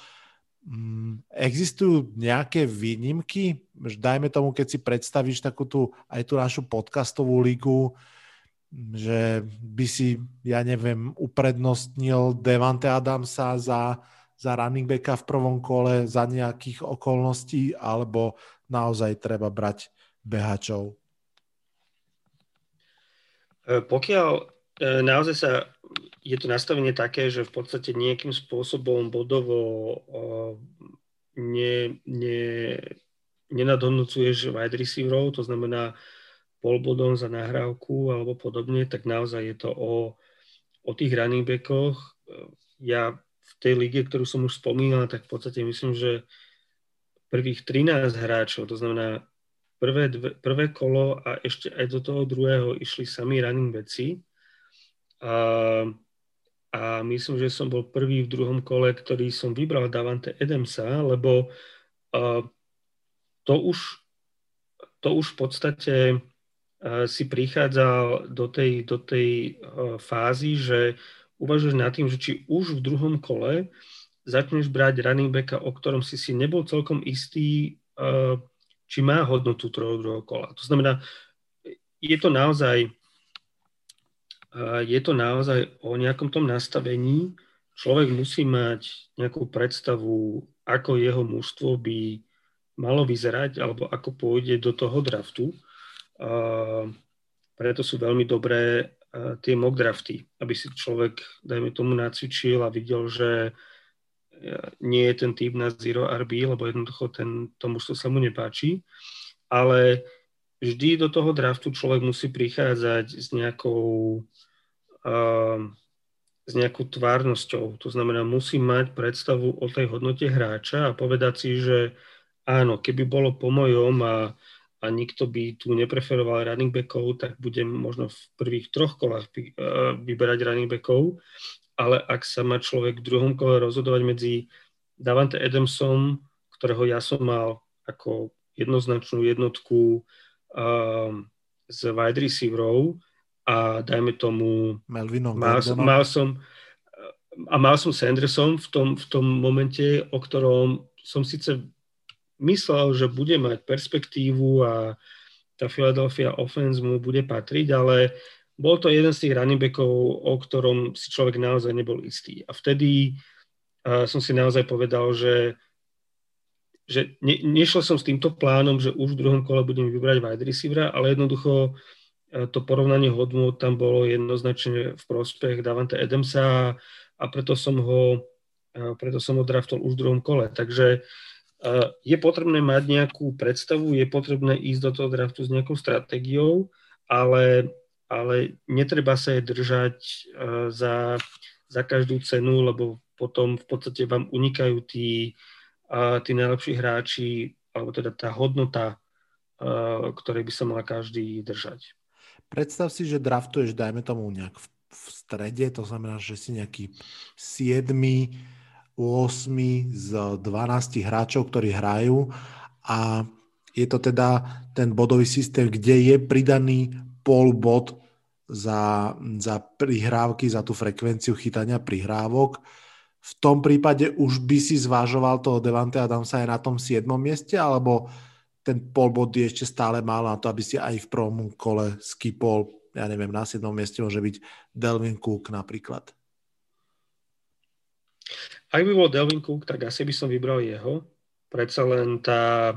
existujú nejaké výnimky? Dajme tomu, keď si predstavíš takú tú, aj tú našu podcastovú ligu, že by si, ja neviem, uprednostnil Devante Adamsa za, za running backa v prvom kole za nejakých okolností, alebo naozaj treba brať behačov? E, pokiaľ e, naozaj sa je to nastavenie také, že v podstate nejakým spôsobom bodovo ne, ne, nenadhodnocuješ wide receiverov, to znamená pol bodom za nahrávku alebo podobne, tak naozaj je to o, o tých running backoch. Ja v tej lige, ktorú som už spomínal, tak v podstate myslím, že prvých 13 hráčov, to znamená prvé, dve, prvé kolo a ešte aj do toho druhého išli sami running backi. A, a myslím, že som bol prvý v druhom kole, ktorý som vybral Davante Edemsa, lebo a, to už, to už v podstate si prichádzal do tej, do tej fázy, že uvažuješ nad tým, že či už v druhom kole začneš brať running backa, o ktorom si si nebol celkom istý, uh, či má hodnotu toho druhého kola. To znamená, je to naozaj je to naozaj o nejakom tom nastavení. Človek musí mať nejakú predstavu, ako jeho mužstvo by malo vyzerať, alebo ako pôjde do toho draftu. Preto sú veľmi dobré tie mock drafty, aby si človek, dajme tomu, nacvičil a videl, že nie je ten typ na zero RB, lebo jednoducho ten, tomu sa mu nepáči, ale vždy do toho draftu človek musí prichádzať s nejakou, uh, s nejakou tvárnosťou. To znamená, musí mať predstavu o tej hodnote hráča a povedať si, že áno, keby bolo po mojom a, a nikto by tu nepreferoval running backov, tak budem možno v prvých troch kolách vyberať running backov ale ak sa má človek v druhom kole rozhodovať medzi Davante Adamsom, ktorého ja som mal ako jednoznačnú jednotku z wide receiverov a dajme tomu Melvinom mal, mal som a mal som Sanderson v tom, v tom momente, o ktorom som síce myslel, že bude mať perspektívu a tá Philadelphia offense mu bude patriť, ale bol to jeden z tých running backov, o ktorom si človek naozaj nebol istý. A vtedy uh, som si naozaj povedal, že, že ne, nešiel som s týmto plánom, že už v druhom kole budem vybrať wide receivera, ale jednoducho uh, to porovnanie hodnot tam bolo jednoznačne v prospech Davante Adamsa a preto som ho, uh, preto som ho draftol už v druhom kole. Takže je potrebné mať nejakú predstavu, je potrebné ísť do toho draftu s nejakou stratégiou, ale ale netreba sa jej držať za, za každú cenu, lebo potom v podstate vám unikajú tí, uh, tí najlepší hráči, alebo teda tá hodnota, uh, ktorej by sa mal každý držať. Predstav si, že draftuješ, dajme tomu nejak v, v strede, to znamená, že si nejaký 7, 8 z 12 hráčov, ktorí hrajú a je to teda ten bodový systém, kde je pridaný pol bod za, za prihrávky, za tú frekvenciu chytania prihrávok. V tom prípade už by si zvážoval toho Devante Adamsa aj na tom 7. mieste, alebo ten polbod je ešte stále málo na to, aby si aj v prvom kole skipol, ja neviem, na 7. mieste môže byť Delvin Cook napríklad. Ak by bol Delvin Cook, tak asi by som vybral jeho. Predsa len tá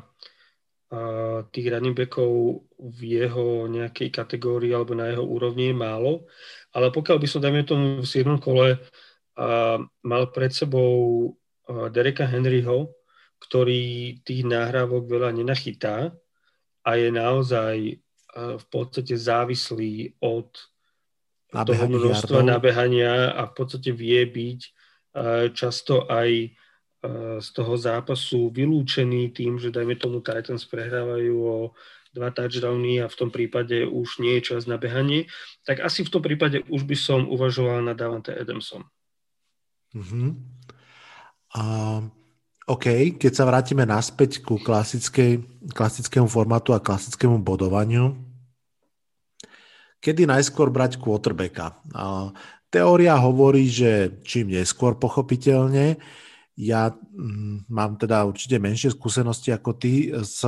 tých running backov v jeho nejakej kategórii alebo na jeho úrovni je málo, ale pokiaľ by som, dajme tomu, v 7. kole a mal pred sebou Dereka Henryho, ktorý tých náhrávok veľa nenachytá a je naozaj v podstate závislý od toho množstva nabehania a v podstate vie byť často aj z toho zápasu vylúčený tým, že dajme tomu Titans prehrávajú o dva touchdowny a v tom prípade už nie je čas na behanie, tak asi v tom prípade už by som uvažoval na Davante Adamsom. Uh-huh. Uh, OK, keď sa vrátime naspäť ku klasickému formátu a klasickému bodovaniu, kedy najskôr brať quarterbacka? Uh, teória hovorí, že čím neskôr pochopiteľne, ja mm, mám teda určite menšie skúsenosti ako ty s,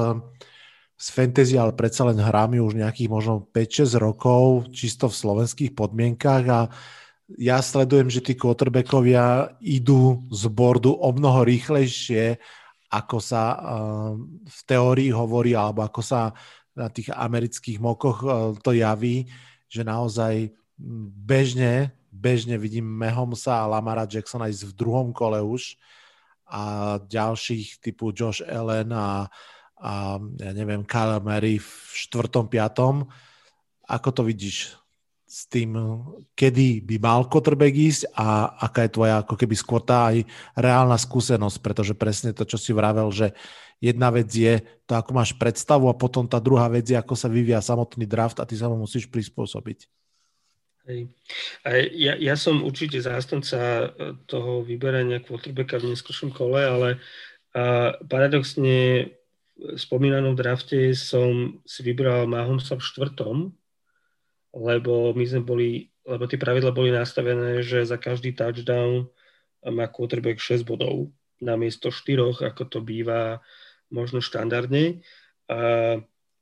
s fantasy, ale predsa len hrám už nejakých možno 5-6 rokov, čisto v slovenských podmienkách a ja sledujem, že tí quarterbackovia idú z bordu o mnoho rýchlejšie, ako sa uh, v teórii hovorí, alebo ako sa na tých amerických mokoch uh, to javí, že naozaj bežne, bežne vidím Mahomesa a Lamara Jacksona ísť v druhom kole už a ďalších typu Josh Allen a, a ja neviem, Kyle Murray v štvrtom, piatom. Ako to vidíš? S tým, kedy by mal quarterback ísť a aká je tvoja ako keby skôr tá aj reálna skúsenosť, pretože presne to, čo si vravel, že jedna vec je to, ako máš predstavu a potom tá druhá vec je, ako sa vyvíja samotný draft a ty sa mu musíš prispôsobiť. Hej. A ja, ja som určite zástanca e, toho vyberania quarterbacka v neskôršom kole, ale a paradoxne v spomínanom drafte som si vybral Mahomesa v štvrtom, lebo my sme boli, lebo tie pravidla boli nastavené, že za každý touchdown má quarterback 6 bodov namiesto 4, ako to býva možno štandardne. A,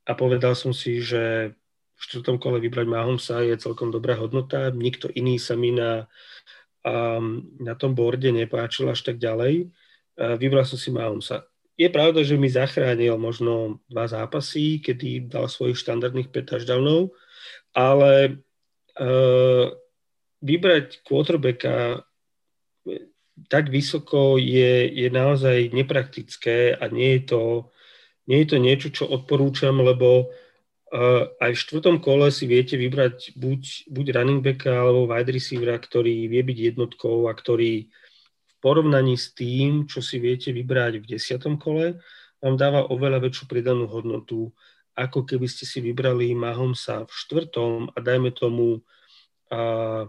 a povedal som si, že v štvrtom kole vybrať Mahomesa je celkom dobrá hodnota. Nikto iný sa mi na, um, na tom borde nepáčil až tak ďalej. A vybral som si Mahomesa. Je pravda, že mi zachránil možno dva zápasy, kedy dal svojich štandardných 5 touchdownov, ale uh, vybrať quarterbacka tak vysoko je, je naozaj nepraktické a nie je to, nie je to niečo, čo odporúčam, lebo uh, aj v štvrtom kole si viete vybrať buď, buď running backa alebo wide receivera, ktorý vie byť jednotkou a ktorý v porovnaní s tým, čo si viete vybrať v desiatom kole, vám dáva oveľa väčšiu pridanú hodnotu ako keby ste si vybrali Mahomsa v štvrtom a dajme tomu uh,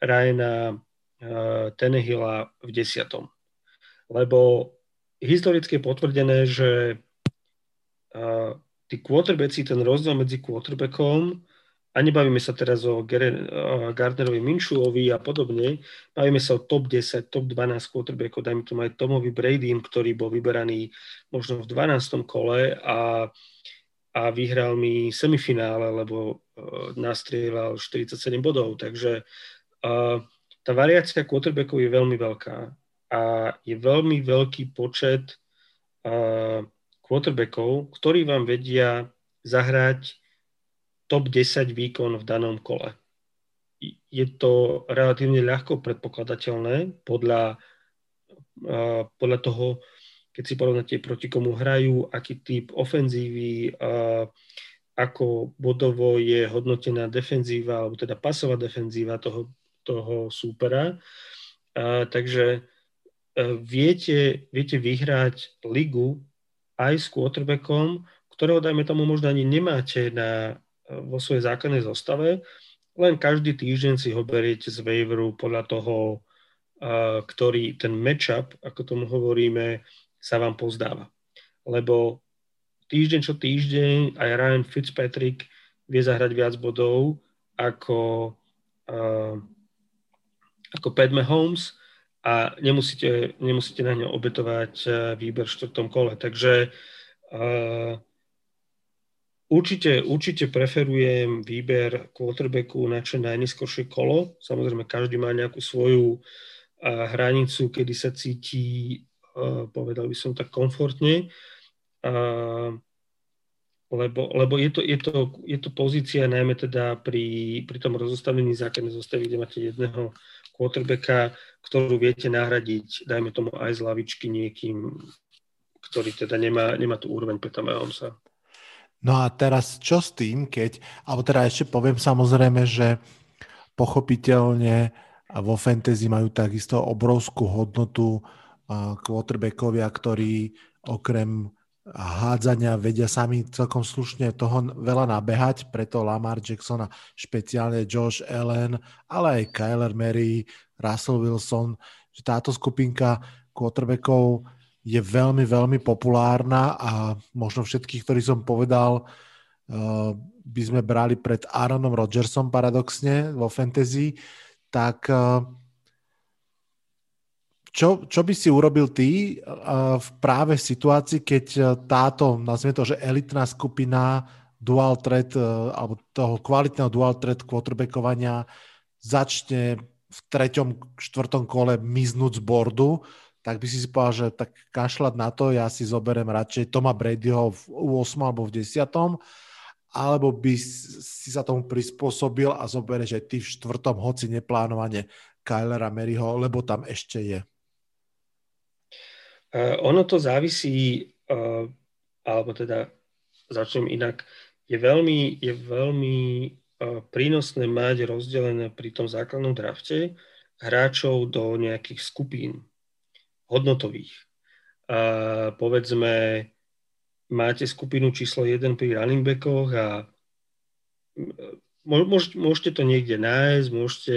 Ryana uh, Tenehilla v desiatom. Lebo historicky je potvrdené, že uh, tí quarterbacki, ten rozdiel medzi quarterbackom a nebavíme sa teraz o Gardnerovi Minšuovi a podobne, bavíme sa o top 10, top 12 quarterbackov, dajme tomu aj Tomovi Bradym, ktorý bol vyberaný možno v 12. kole a a vyhral mi semifinále, lebo uh, nastrieľal 47 bodov. Takže uh, tá variácia quarterbackov je veľmi veľká a je veľmi veľký počet uh, quarterbackov, ktorí vám vedia zahrať top 10 výkon v danom kole. Je to relatívne ľahko predpokladateľné podľa, podľa toho, keď si porovnáte proti komu hrajú, aký typ ofenzívy, ako bodovo je hodnotená defenzíva, alebo teda pasová defenzíva toho, toho súpera. Takže e, viete, viete vyhrať ligu aj s quarterbackom, ktorého, dajme tomu, možno ani nemáte na, e, vo svojej základnej zostave, len každý týždeň si ho beriete z waiveru podľa toho, ktorý ten matchup, ako tomu hovoríme, sa vám pozdáva. Lebo týždeň čo týždeň aj Ryan Fitzpatrick vie zahrať viac bodov ako, uh, ako Pat Mahomes a nemusíte, nemusíte na ňo obetovať uh, výber v štvrtom kole. Takže uh, určite, určite preferujem výber quarterbacku na čo najneskôršie kolo. Samozrejme, každý má nejakú svoju uh, hranicu, kedy sa cíti povedal by som tak komfortne, lebo, lebo je, to, je, to, je to pozícia najmä teda pri, pri tom rozostavení základnej zostavy, kde máte jedného quarterbacka, ktorú viete nahradiť, dajme tomu aj z lavičky niekým, ktorý teda nemá, nemá tú úroveň Peta Mahomesa. No a teraz čo s tým, keď, alebo teda ešte poviem samozrejme, že pochopiteľne vo fantasy majú takisto obrovskú hodnotu quarterbackovia, ktorí okrem hádzania vedia sami celkom slušne toho veľa nabehať, preto Lamar Jackson a špeciálne Josh Allen, ale aj Kyler Mary, Russell Wilson, že táto skupinka quarterbackov je veľmi, veľmi populárna a možno všetkých, ktorí som povedal, uh, by sme brali pred Aaronom Rodgersom paradoxne vo fantasy, tak uh, čo, čo by si urobil ty v práve situácii, keď uh, táto, nazvime to, že elitná skupina dual threat, uh, alebo toho kvalitného dual threat quarterbackovania začne v treťom, štvrtom kole miznúť z bordu, tak by si si povedal, že tak kašľať na to, ja si zoberiem radšej Toma Bradyho v 8 alebo v 10 alebo by si sa tomu prispôsobil a zoberieš aj ty v štvrtom, hoci neplánovane Kylera Maryho, lebo tam ešte je. Uh, ono to závisí, uh, alebo teda začnem inak, je veľmi, je veľmi prínosné mať rozdelené pri tom základnom drafte hráčov do nejakých skupín hodnotových. A povedzme, máte skupinu číslo 1 pri running backoch a môžete to niekde nájsť, môžete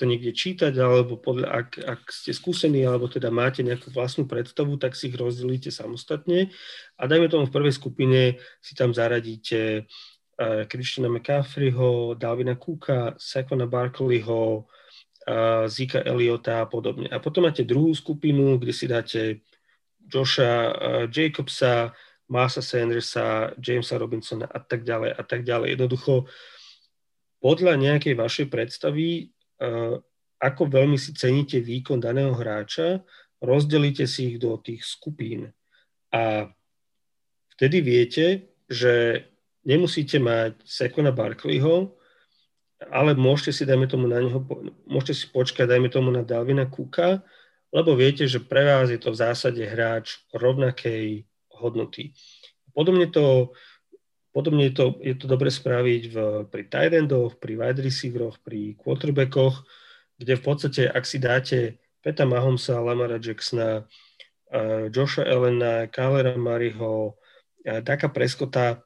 to niekde čítať, alebo podľa, ak, ak ste skúsení, alebo teda máte nejakú vlastnú predstavu, tak si ich rozdelíte samostatne a dajme tomu v prvej skupine si tam zaradíte Christiana McCaffreyho, Dalvina Cooka, Saquona Barkleyho, Zika Eliota a podobne. A potom máte druhú skupinu, kde si dáte Josha Jacobsa, Masa Sandersa, Jamesa Robinsona a tak ďalej a tak ďalej. Jednoducho podľa nejakej vašej predstavy ako veľmi si ceníte výkon daného hráča, rozdelíte si ich do tých skupín. A vtedy viete, že nemusíte mať Sekona Barkleyho, ale môžete si, dajme tomu na neho, môžete si počkať, dajme tomu na Dalvina Kuka, lebo viete, že pre vás je to v zásade hráč rovnakej hodnoty. Podobne to, podobne je to, je to dobre spraviť v, pri tight endoch, pri wide receiveroch, pri quarterbackoch, kde v podstate, ak si dáte Peta Mahomsa, Lamara Jacksona, uh, Josha Elena, Kylera Mariho, uh, Daka Preskota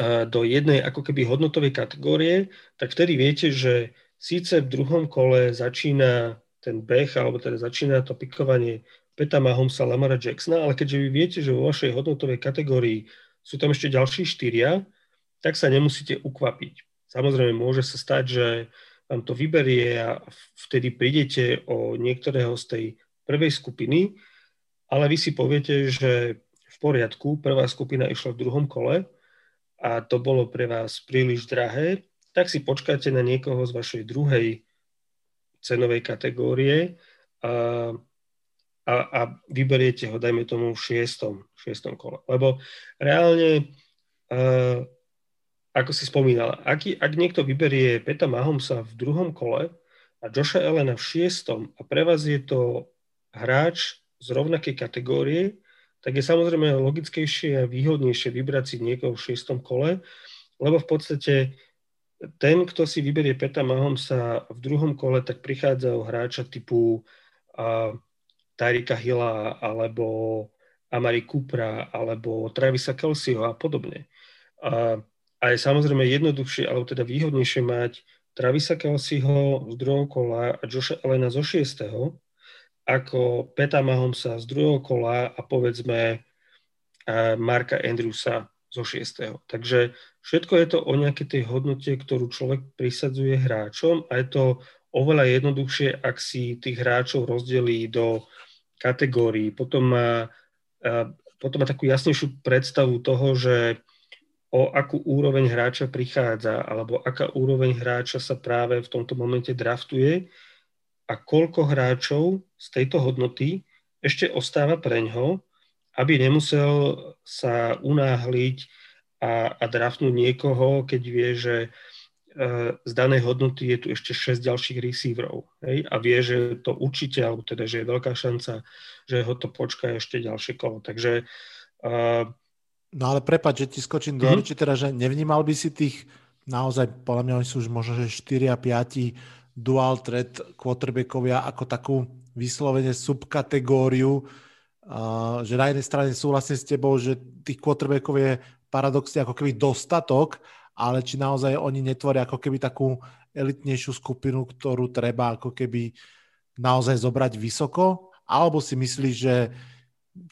uh, do jednej ako keby hodnotovej kategórie, tak vtedy viete, že síce v druhom kole začína ten beh, alebo teda začína to pikovanie Peta Mahomsa, Lamara Jacksona, ale keďže vy viete, že vo vašej hodnotovej kategórii sú tam ešte ďalší štyria, tak sa nemusíte ukvapiť. Samozrejme, môže sa stať, že vám to vyberie a vtedy prídete o niektorého z tej prvej skupiny, ale vy si poviete, že v poriadku, prvá skupina išla v druhom kole a to bolo pre vás príliš drahé, tak si počkáte na niekoho z vašej druhej cenovej kategórie a, a, a vyberiete ho, dajme tomu, v šiestom, šiestom kole. Lebo reálne uh, ako si spomínal, ak, ak niekto vyberie Peta Mahomsa v druhom kole a Josha Elena v šiestom a pre vás je to hráč z rovnakej kategórie, tak je samozrejme logickejšie a výhodnejšie vybrať si niekoho v šiestom kole, lebo v podstate ten, kto si vyberie Peta Mahomsa v druhom kole, tak prichádza o hráča typu uh, Tyrika Hilla alebo Amari Kupra alebo Travisa Kelseyho a podobne. Uh, a je samozrejme jednoduchšie, alebo teda výhodnejšie mať Travisa Kelseyho z druhého kola a Josha Elena zo šiestého, ako Peta Mahomsa z druhého kola a povedzme Marka Andrewsa zo šiestého. Takže všetko je to o nejakej tej hodnote, ktorú človek prisadzuje hráčom a je to oveľa jednoduchšie, ak si tých hráčov rozdelí do kategórií. Potom má, potom má takú jasnejšiu predstavu toho, že o akú úroveň hráča prichádza, alebo aká úroveň hráča sa práve v tomto momente draftuje a koľko hráčov z tejto hodnoty ešte ostáva pre ňo, aby nemusel sa unáhliť a, a draftnúť niekoho, keď vie, že e, z danej hodnoty je tu ešte 6 ďalších receiverov hej, a vie, že to určite, alebo teda, že je veľká šanca, že ho to počká ešte ďalšie kolo. Takže uh, No ale prepáč, že ti skočím do mm-hmm. teda, že nevnímal by si tých naozaj, podľa mňa oni sú už možno, že 4 a 5 dual threat quarterbackovia ako takú vyslovene subkategóriu, uh, že na jednej strane súhlasím s tebou, že tých quarterbackov je paradoxne ako keby dostatok, ale či naozaj oni netvoria ako keby takú elitnejšiu skupinu, ktorú treba ako keby naozaj zobrať vysoko, alebo si myslíš, že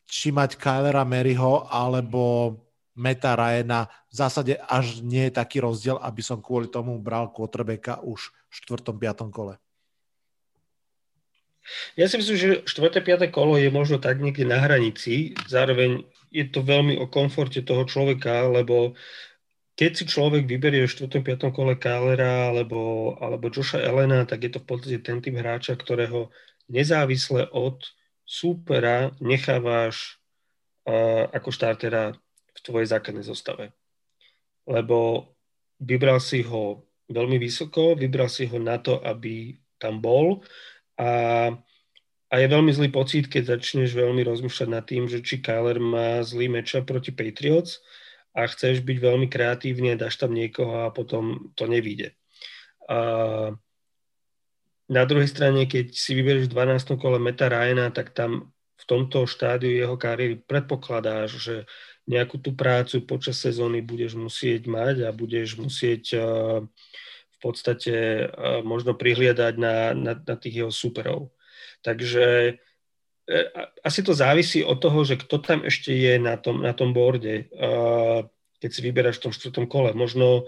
či mať Kylera Maryho alebo Meta Ryana v zásade až nie je taký rozdiel, aby som kvôli tomu bral quarterbacka už v 4. 5. kole. Ja si myslím, že 4. 5. kolo je možno tak niekde na hranici. Zároveň je to veľmi o komforte toho človeka, lebo keď si človek vyberie v 4. 5. kole Kylera alebo, alebo Josha Elena, tak je to v podstate ten typ hráča, ktorého nezávisle od súpera nechávaš uh, ako štartera v tvojej základnej zostave. Lebo vybral si ho veľmi vysoko, vybral si ho na to, aby tam bol a, a je veľmi zlý pocit, keď začneš veľmi rozmýšľať nad tým, že či Kyler má zlý meča proti Patriots a chceš byť veľmi kreatívny dáš tam niekoho a potom to nevíde. A na druhej strane, keď si vyberieš v 12. kole Meta Ryana, tak tam v tomto štádiu jeho kariéry predpokladáš, že nejakú tú prácu počas sezóny budeš musieť mať a budeš musieť uh, v podstate uh, možno prihliadať na, na, na tých jeho superov. Takže E, asi to závisí od toho, že kto tam ešte je na tom, na tom borde, keď si vyberáš v tom štvrtom kole. Možno, e,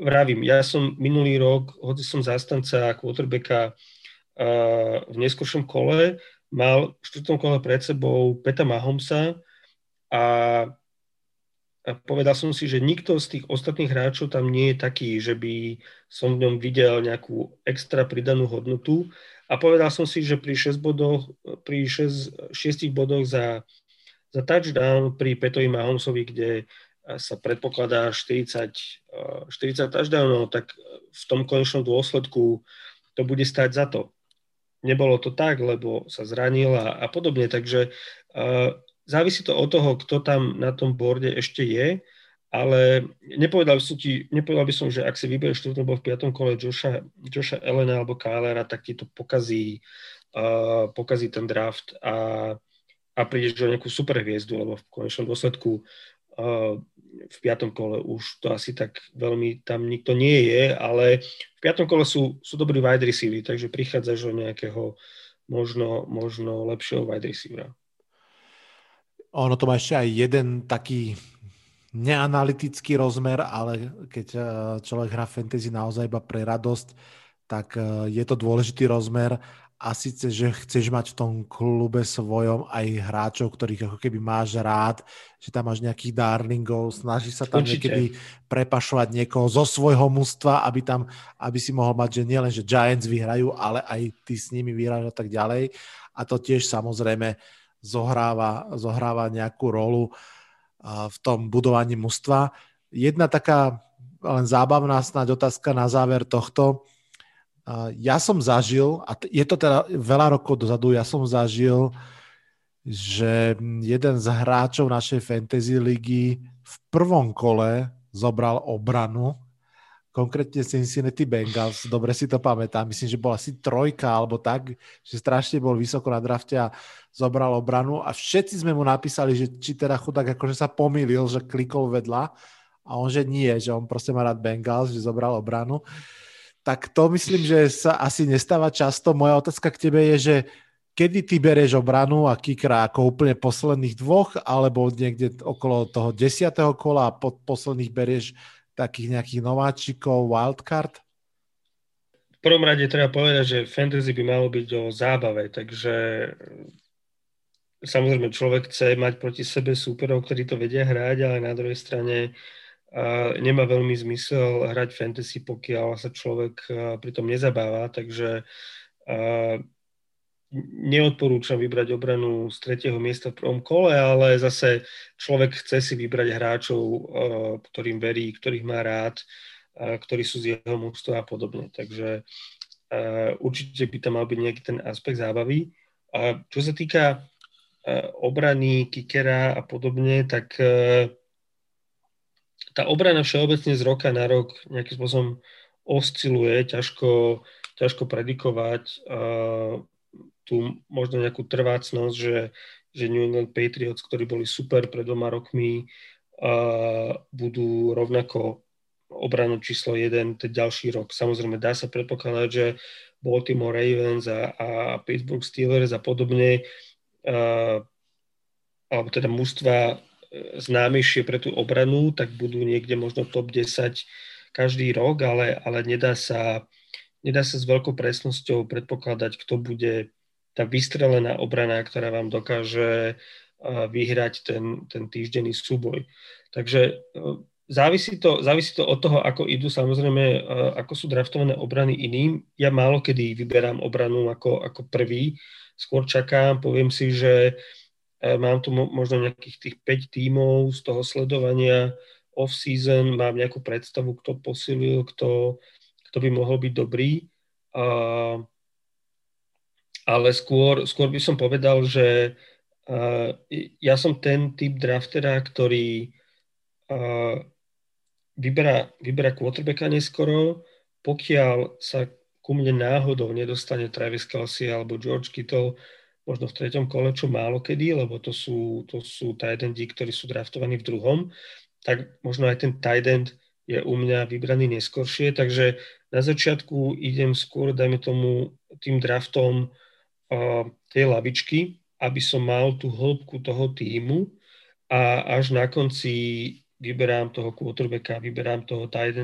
vravím, ja som minulý rok, hoci som zástanca quarterbacka v neskôršom kole, mal v štvrtom kole pred sebou Peta Mahomsa a a povedal som si, že nikto z tých ostatných hráčov tam nie je taký, že by som v ňom videl nejakú extra pridanú hodnotu a povedal som si, že pri 6 bodoch, pri 6, 6 bodoch za, za touchdown pri Petovi Mahomsovi, kde sa predpokladá 40, 40 touchdownov, tak v tom konečnom dôsledku to bude stať za to. Nebolo to tak, lebo sa zranil a, a podobne, takže uh, závisí to od toho, kto tam na tom borde ešte je ale nepovedal som, ti, nepovedal by som že ak si vyberieš štvrtom v piatom kole Josha, Josha Elena alebo Kylera, tak ti to pokazí, uh, pokazí ten draft a, a prídeš do nejakú super hviezdu, lebo v konečnom dôsledku uh, v piatom kole už to asi tak veľmi tam nikto nie je, ale v piatom kole sú, sú dobrí wide receivers, takže prichádzaš do nejakého možno, možno lepšieho wide receivera. Ono to má ešte aj jeden taký neanalytický rozmer, ale keď eh, človek hrá fantasy naozaj iba pre radosť, tak eh, je to dôležitý rozmer a síce, že chceš mať v tom klube svojom aj hráčov, ktorých ako keby máš rád, že tam máš nejakých darlingov, snaží sa tam Určite. niekedy prepašovať niekoho zo svojho mužstva, aby tam, aby si mohol mať, že nielen, že Giants vyhrajú, ale aj ty s nimi vyhrajú a tak ďalej. A to tiež samozrejme zohráva, zohráva nejakú rolu. Uh, v tom budovaní mužstva. Jedna taká len zábavná snáď otázka na záver tohto. Ja som zažil, a je to teda veľa rokov dozadu, ja som zažil, že jeden z hráčov našej fantasy ligy v prvom kole zobral obranu konkrétne Cincinnati Bengals, dobre si to pamätám, myslím, že bola asi trojka alebo tak, že strašne bol vysoko na drafte a zobral obranu a všetci sme mu napísali, že či teda chudák akože sa pomýlil, že klikol vedľa a on, že nie, že on proste má rád Bengals, že zobral obranu. Tak to myslím, že sa asi nestáva často. Moja otázka k tebe je, že kedy ty bereš obranu a kikra ako úplne posledných dvoch, alebo niekde okolo toho desiatého kola a pod posledných berieš takých nejakých nováčikov, wildcard? V prvom rade treba povedať, že fantasy by malo byť o zábave, takže samozrejme človek chce mať proti sebe súperov, ktorí to vedia hrať, ale na druhej strane uh, nemá veľmi zmysel hrať fantasy, pokiaľ sa človek uh, pritom nezabáva, takže neodporúčam vybrať obranu z tretieho miesta v prvom kole, ale zase človek chce si vybrať hráčov, eh, ktorým verí, ktorých má rád, eh, ktorí sú z jeho mústva a podobne. Takže eh, určite by tam mal byť nejaký ten aspekt zábavy. A čo sa týka obrany, kickera a podobne, tak tá obrana všeobecne z roka na rok nejakým spôsobom osciluje, ťažko, ťažko predikovať tú možno nejakú trvácnosť, že, že New England Patriots, ktorí boli super pred dvoma rokmi, uh, budú rovnako obranu číslo 1 ten ďalší rok. Samozrejme, dá sa predpokladať, že Baltimore Ravens a, a Pittsburgh Steelers a podobne, uh, alebo teda mužstva známejšie pre tú obranu, tak budú niekde možno top 10 každý rok, ale, ale nedá, sa, nedá sa s veľkou presnosťou predpokladať, kto bude tá vystrelená obrana, ktorá vám dokáže vyhrať ten, ten týždenný súboj. Takže e, závisí to, závisí to od toho, ako idú samozrejme, ako sú draftované obrany iným. Ja málo kedy vyberám obranu ako, ako prvý. Skôr čakám, poviem si, že mám tu možno nejakých tých 5 tímov z toho sledovania off-season, mám nejakú predstavu, kto posilil, kto, kto by mohol byť dobrý. Ale skôr, skôr by som povedal, že ja som ten typ draftera, ktorý vyberá, vyberá quarterbacka neskoro, pokiaľ sa ku mne náhodou nedostane Travis Kelsey alebo George Kittle, možno v treťom kole, čo málo kedy, lebo to sú, to sú tight endi, ktorí sú draftovaní v druhom, tak možno aj ten tight end je u mňa vybraný neskoršie, takže na začiatku idem skôr, dajme tomu, tým draftom uh, tej lavičky, aby som mal tú hĺbku toho týmu a až na konci vyberám toho quarterbacka, vyberám toho tight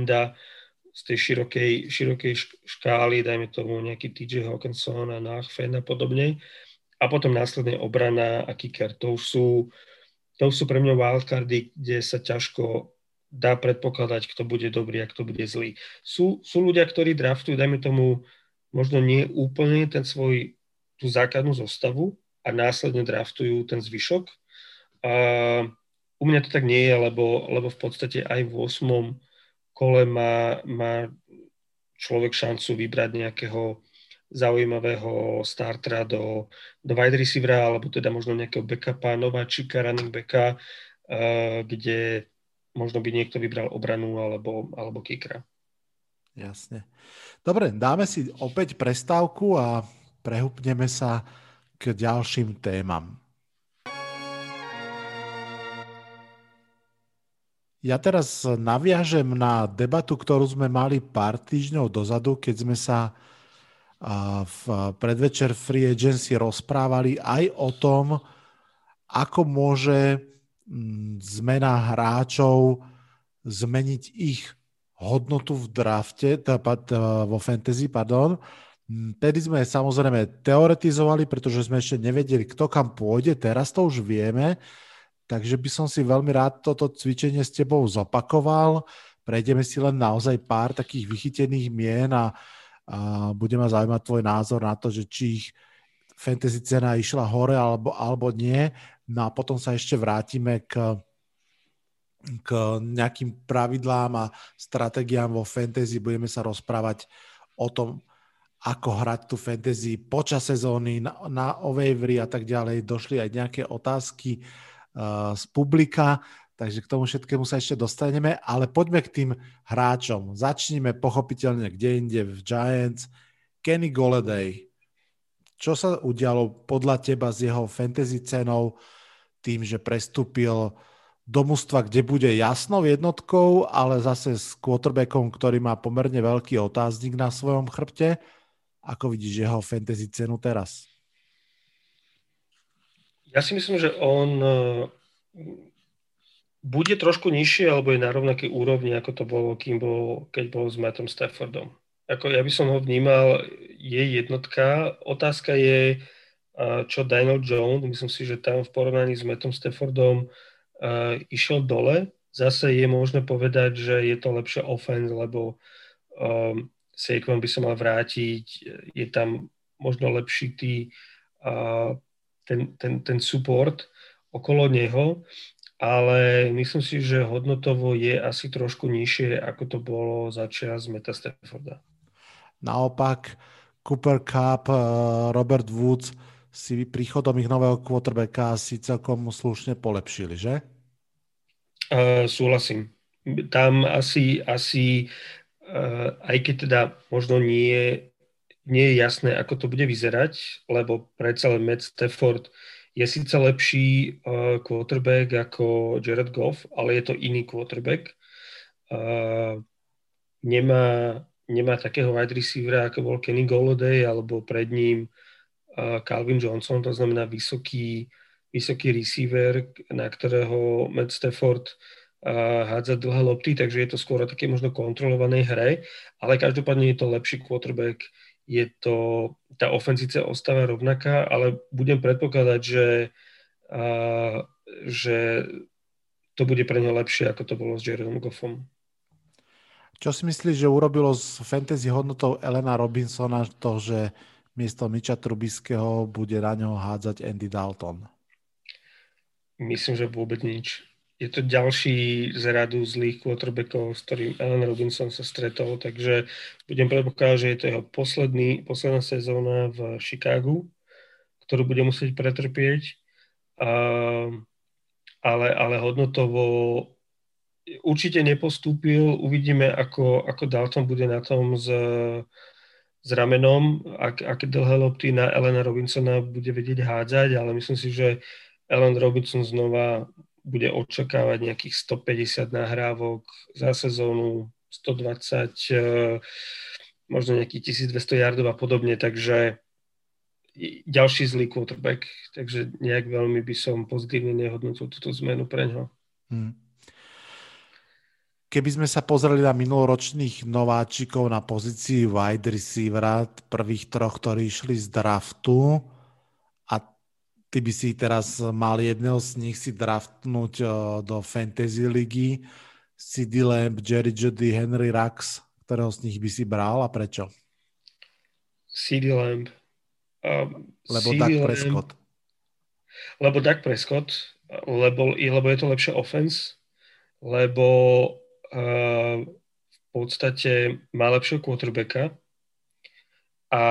z tej širokej, širokej škály, dajme tomu nejaký TJ Hawkinson a Nachfen a podobne a potom následne obrana a kicker. To už sú, to už sú pre mňa wildcardy, kde sa ťažko dá predpokladať, kto bude dobrý a kto bude zlý. Sú, sú ľudia, ktorí draftujú, dajme tomu, možno nie úplne ten svoj, tú základnú zostavu a následne draftujú ten zvyšok. A u mňa to tak nie je, lebo, lebo v podstate aj v 8. kole má, má človek šancu vybrať nejakého zaujímavého startera do, do wide receivera, alebo teda možno nejakého backupa, nováčika, running backa, kde možno by niekto vybral obranu alebo, alebo kickera. Jasne. Dobre, dáme si opäť prestávku a prehupneme sa k ďalším témam. Ja teraz naviažem na debatu, ktorú sme mali pár týždňov dozadu, keď sme sa v predvečer Free Agency rozprávali aj o tom, ako môže zmena hráčov zmeniť ich hodnotu v drafte, vo fantasy, pardon. Tedy sme samozrejme teoretizovali, pretože sme ešte nevedeli, kto kam pôjde, teraz to už vieme, takže by som si veľmi rád toto cvičenie s tebou zopakoval. Prejdeme si len naozaj pár takých vychytených mien a, a bude ma zaujímať tvoj názor na to, že či ich fantasy cena išla hore alebo, alebo nie. No a potom sa ešte vrátime k, k nejakým pravidlám a stratégiám vo fantasy. Budeme sa rozprávať o tom, ako hrať tú fantasy počas sezóny, na, na wavery a tak ďalej. Došli aj nejaké otázky uh, z publika. Takže k tomu všetkému sa ešte dostaneme, ale poďme k tým hráčom. Začníme pochopiteľne kde inde v Giants. Kenny Golladay. Čo sa udialo podľa teba s jeho fantasy cenou tým, že prestúpil do mužstva, kde bude jasnou jednotkou, ale zase s quarterbackom, ktorý má pomerne veľký otáznik na svojom chrbte. Ako vidíš jeho fantasy cenu teraz? Ja si myslím, že on bude trošku nižšie alebo je na rovnakej úrovni, ako to bolo, kým bol, keď bol s Mattom Staffordom. Ako ja by som ho vnímal, je jednotka. Otázka je, čo Daniel Jones, myslím si, že tam v porovnaní s Mattom Staffordom uh, išiel dole. Zase je možné povedať, že je to lepšie offense, lebo um, Saquon by sa mal vrátiť, je tam možno lepší tý, uh, ten, ten, ten support okolo neho ale myslím si, že hodnotovo je asi trošku nižšie, ako to bolo za čas Meta Stafforda. Naopak, Cooper Cup, eh, Robert Woods si príchodom ich nového quarterbacka si celkom slušne polepšili, že? Uh, súhlasím. Tam asi, asi uh, aj keď teda možno nie, nie je jasné, ako to bude vyzerať, lebo predsa len Matt Stafford je síce lepší uh, quarterback ako Jared Goff, ale je to iný quarterback. Uh, nemá, nemá takého wide receivera, ako bol Kenny Golladay, alebo pred ním Calvin Johnson, to znamená vysoký, vysoký receiver, na ktorého Matt Stafford hádza dlhé lopty, takže je to skôr také možno kontrolovanej hre, ale každopádne je to lepší quarterback, je to, tá ofenzícia ostáva rovnaká, ale budem predpokladať, že, a, že to bude pre ne lepšie, ako to bolo s Jaredom Goffom. Čo si myslíš, že urobilo s fantasy hodnotou Elena Robinsona to, že miesto Miča Trubiského bude na ňo hádzať Andy Dalton? Myslím, že vôbec nič je to ďalší z radu zlých quarterbackov, s ktorým Alan Robinson sa stretol, takže budem predpokladať, že je to jeho posledný, posledná sezóna v Chicagu, ktorú bude musieť pretrpieť, a, ale, ale hodnotovo určite nepostúpil. Uvidíme, ako, ako Dalton bude na tom s, s ramenom, ak, aké dlhé lopty na Elena Robinsona bude vedieť hádzať, ale myslím si, že Ellen Robinson znova bude očakávať nejakých 150 nahrávok za sezónu, 120, eh, možno nejakých 1200 yardov a podobne, takže ďalší zlý quarterback, takže nejak veľmi by som pozitívne nehodnotil túto zmenu pre ňo. Hmm. Keby sme sa pozreli na minuloročných nováčikov na pozícii wide receivera, prvých troch, ktorí išli z draftu a ty by si teraz mal jedného z nich si draftnúť eh, do fantasy ligy, CD Lamb, Jerry Judy, Henry Rux, ktorého z nich by si bral a prečo? CD Lamb. Um, lebo CD Dak Lamb, Prescott. Lebo Dak Prescott, lebo, lebo je to lepšie offense, lebo v podstate má lepšieho quarterbacka a,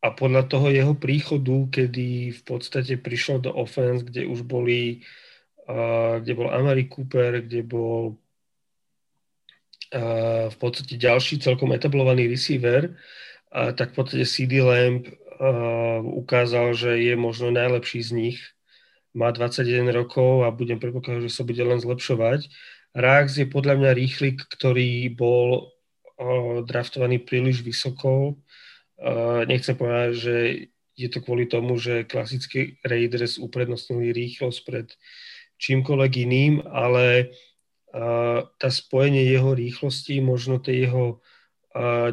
a podľa toho jeho príchodu, kedy v podstate prišiel do offense, kde už boli kde bol Amari Cooper, kde bol v podstate ďalší celkom etablovaný receiver, tak v podstate CD Lamb ukázal, že je možno najlepší z nich. Má 21 rokov a budem predpokladať, že sa bude len zlepšovať. Rax je podľa mňa rýchlik, ktorý bol uh, draftovaný príliš vysoko. Uh, nechcem povedať, že je to kvôli tomu, že klasický Raiders uprednostnili rýchlosť pred čímkoľvek iným, ale uh, tá spojenie jeho rýchlosti, možno tej jeho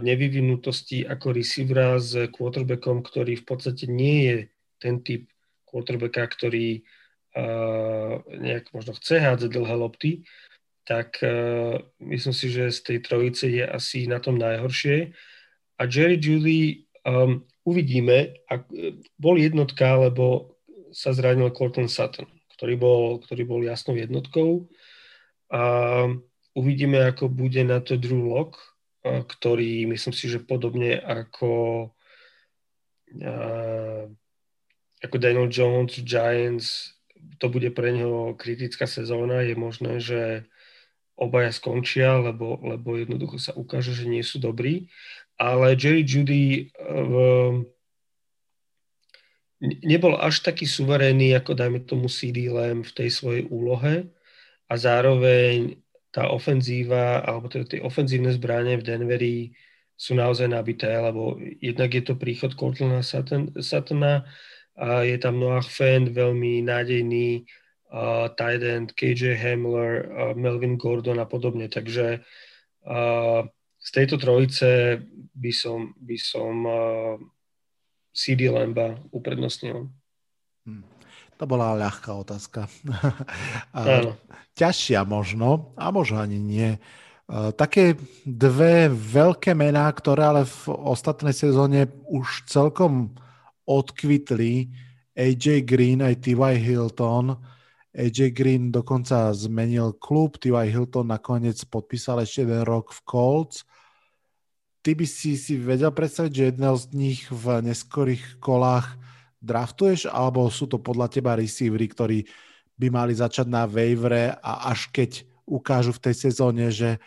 nevyvinutosti ako receivera s quarterbackom, ktorý v podstate nie je ten typ quarterbacka, ktorý nejak možno chce hádzať dlhé lopty, tak uh, myslím si, že z tej trojice je asi na tom najhoršie. A Jerry Judy um, uvidíme, ak, bol jednotka, lebo sa zranil Corton Sutton, ktorý bol, ktorý bol jasnou jednotkou. A uvidíme, ako bude na to Drew Lock, ktorý myslím si, že podobne ako, ako Daniel Jones, Giants, to bude pre neho kritická sezóna. Je možné, že obaja skončia, lebo, lebo jednoducho sa ukáže, že nie sú dobrí. Ale Jerry Judy v, nebol až taký suverénny, ako dajme tomu CD Lamb v tej svojej úlohe a zároveň tá ofenzíva, alebo teda tie ofenzívne zbranie v Denveri sú naozaj nabité, lebo jednak je to príchod Cortlana Satana a je tam Noah Fend, veľmi nádejný uh, tight end, KJ Hamler, uh, Melvin Gordon a podobne. Takže uh, z tejto trojice by som, by som uh, CD Lamba uprednostnil. Hmm. To bola ľahká otázka. [laughs] Áno. Ťažšia možno, a možno ani nie. Také dve veľké mená, ktoré ale v ostatnej sezóne už celkom odkvitli, AJ Green aj T.Y. Hilton. AJ Green dokonca zmenil klub, T.Y. Hilton nakoniec podpísal ešte jeden rok v Colts. Ty by si si vedel predstaviť, že jedného z nich v neskorých kolách draftuješ, alebo sú to podľa teba receivery, ktorí by mali začať na waivere a až keď ukážu v tej sezóne, že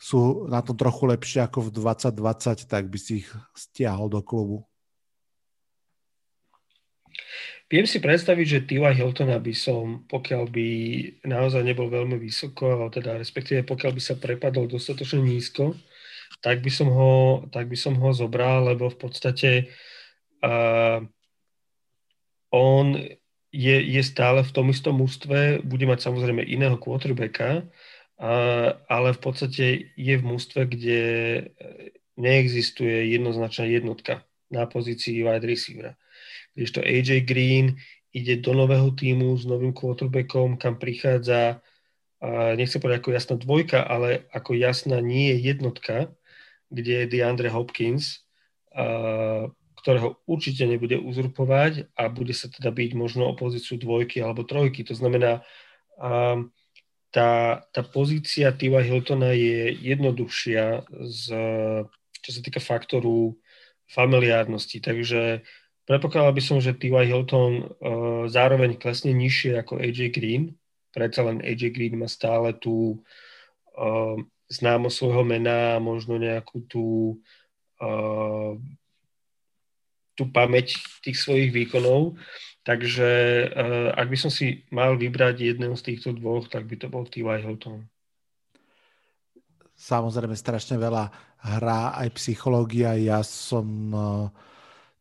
sú na tom trochu lepšie ako v 2020, tak by si ich stiahol do klubu? Viem si predstaviť, že T.Y. Hiltona by som, pokiaľ by naozaj nebol veľmi vysoko, teda respektíve pokiaľ by sa prepadol dostatočne nízko, tak by som ho, tak by som ho zobral, lebo v podstate uh, on je, je stále v tom istom mústve, bude mať samozrejme iného quarterbacka, a, ale v podstate je v mústve, kde neexistuje jednoznačná jednotka na pozícii wide receivera. Když to AJ Green ide do nového týmu s novým quarterbackom, kam prichádza, nechcem povedať ako jasná dvojka, ale ako jasná nie je jednotka, kde je DeAndre Hopkins, ktorého určite nebude uzurpovať a bude sa teda byť možno o pozíciu dvojky alebo trojky. To znamená, tá, tá pozícia Tiva Hiltona je jednoduchšia, z, čo sa týka faktoru familiárnosti. Takže predpokladal by som, že T.Y. Hilton uh, zároveň klesne nižšie ako AJ Green predsa len AJ Green má stále tú uh, známosť svojho mena, možno nejakú tú, uh, tú pamäť tých svojich výkonov. Takže uh, ak by som si mal vybrať jedného z týchto dvoch, tak by to bol T.Y. Hilton. Samozrejme, strašne veľa hrá aj psychológia. Ja som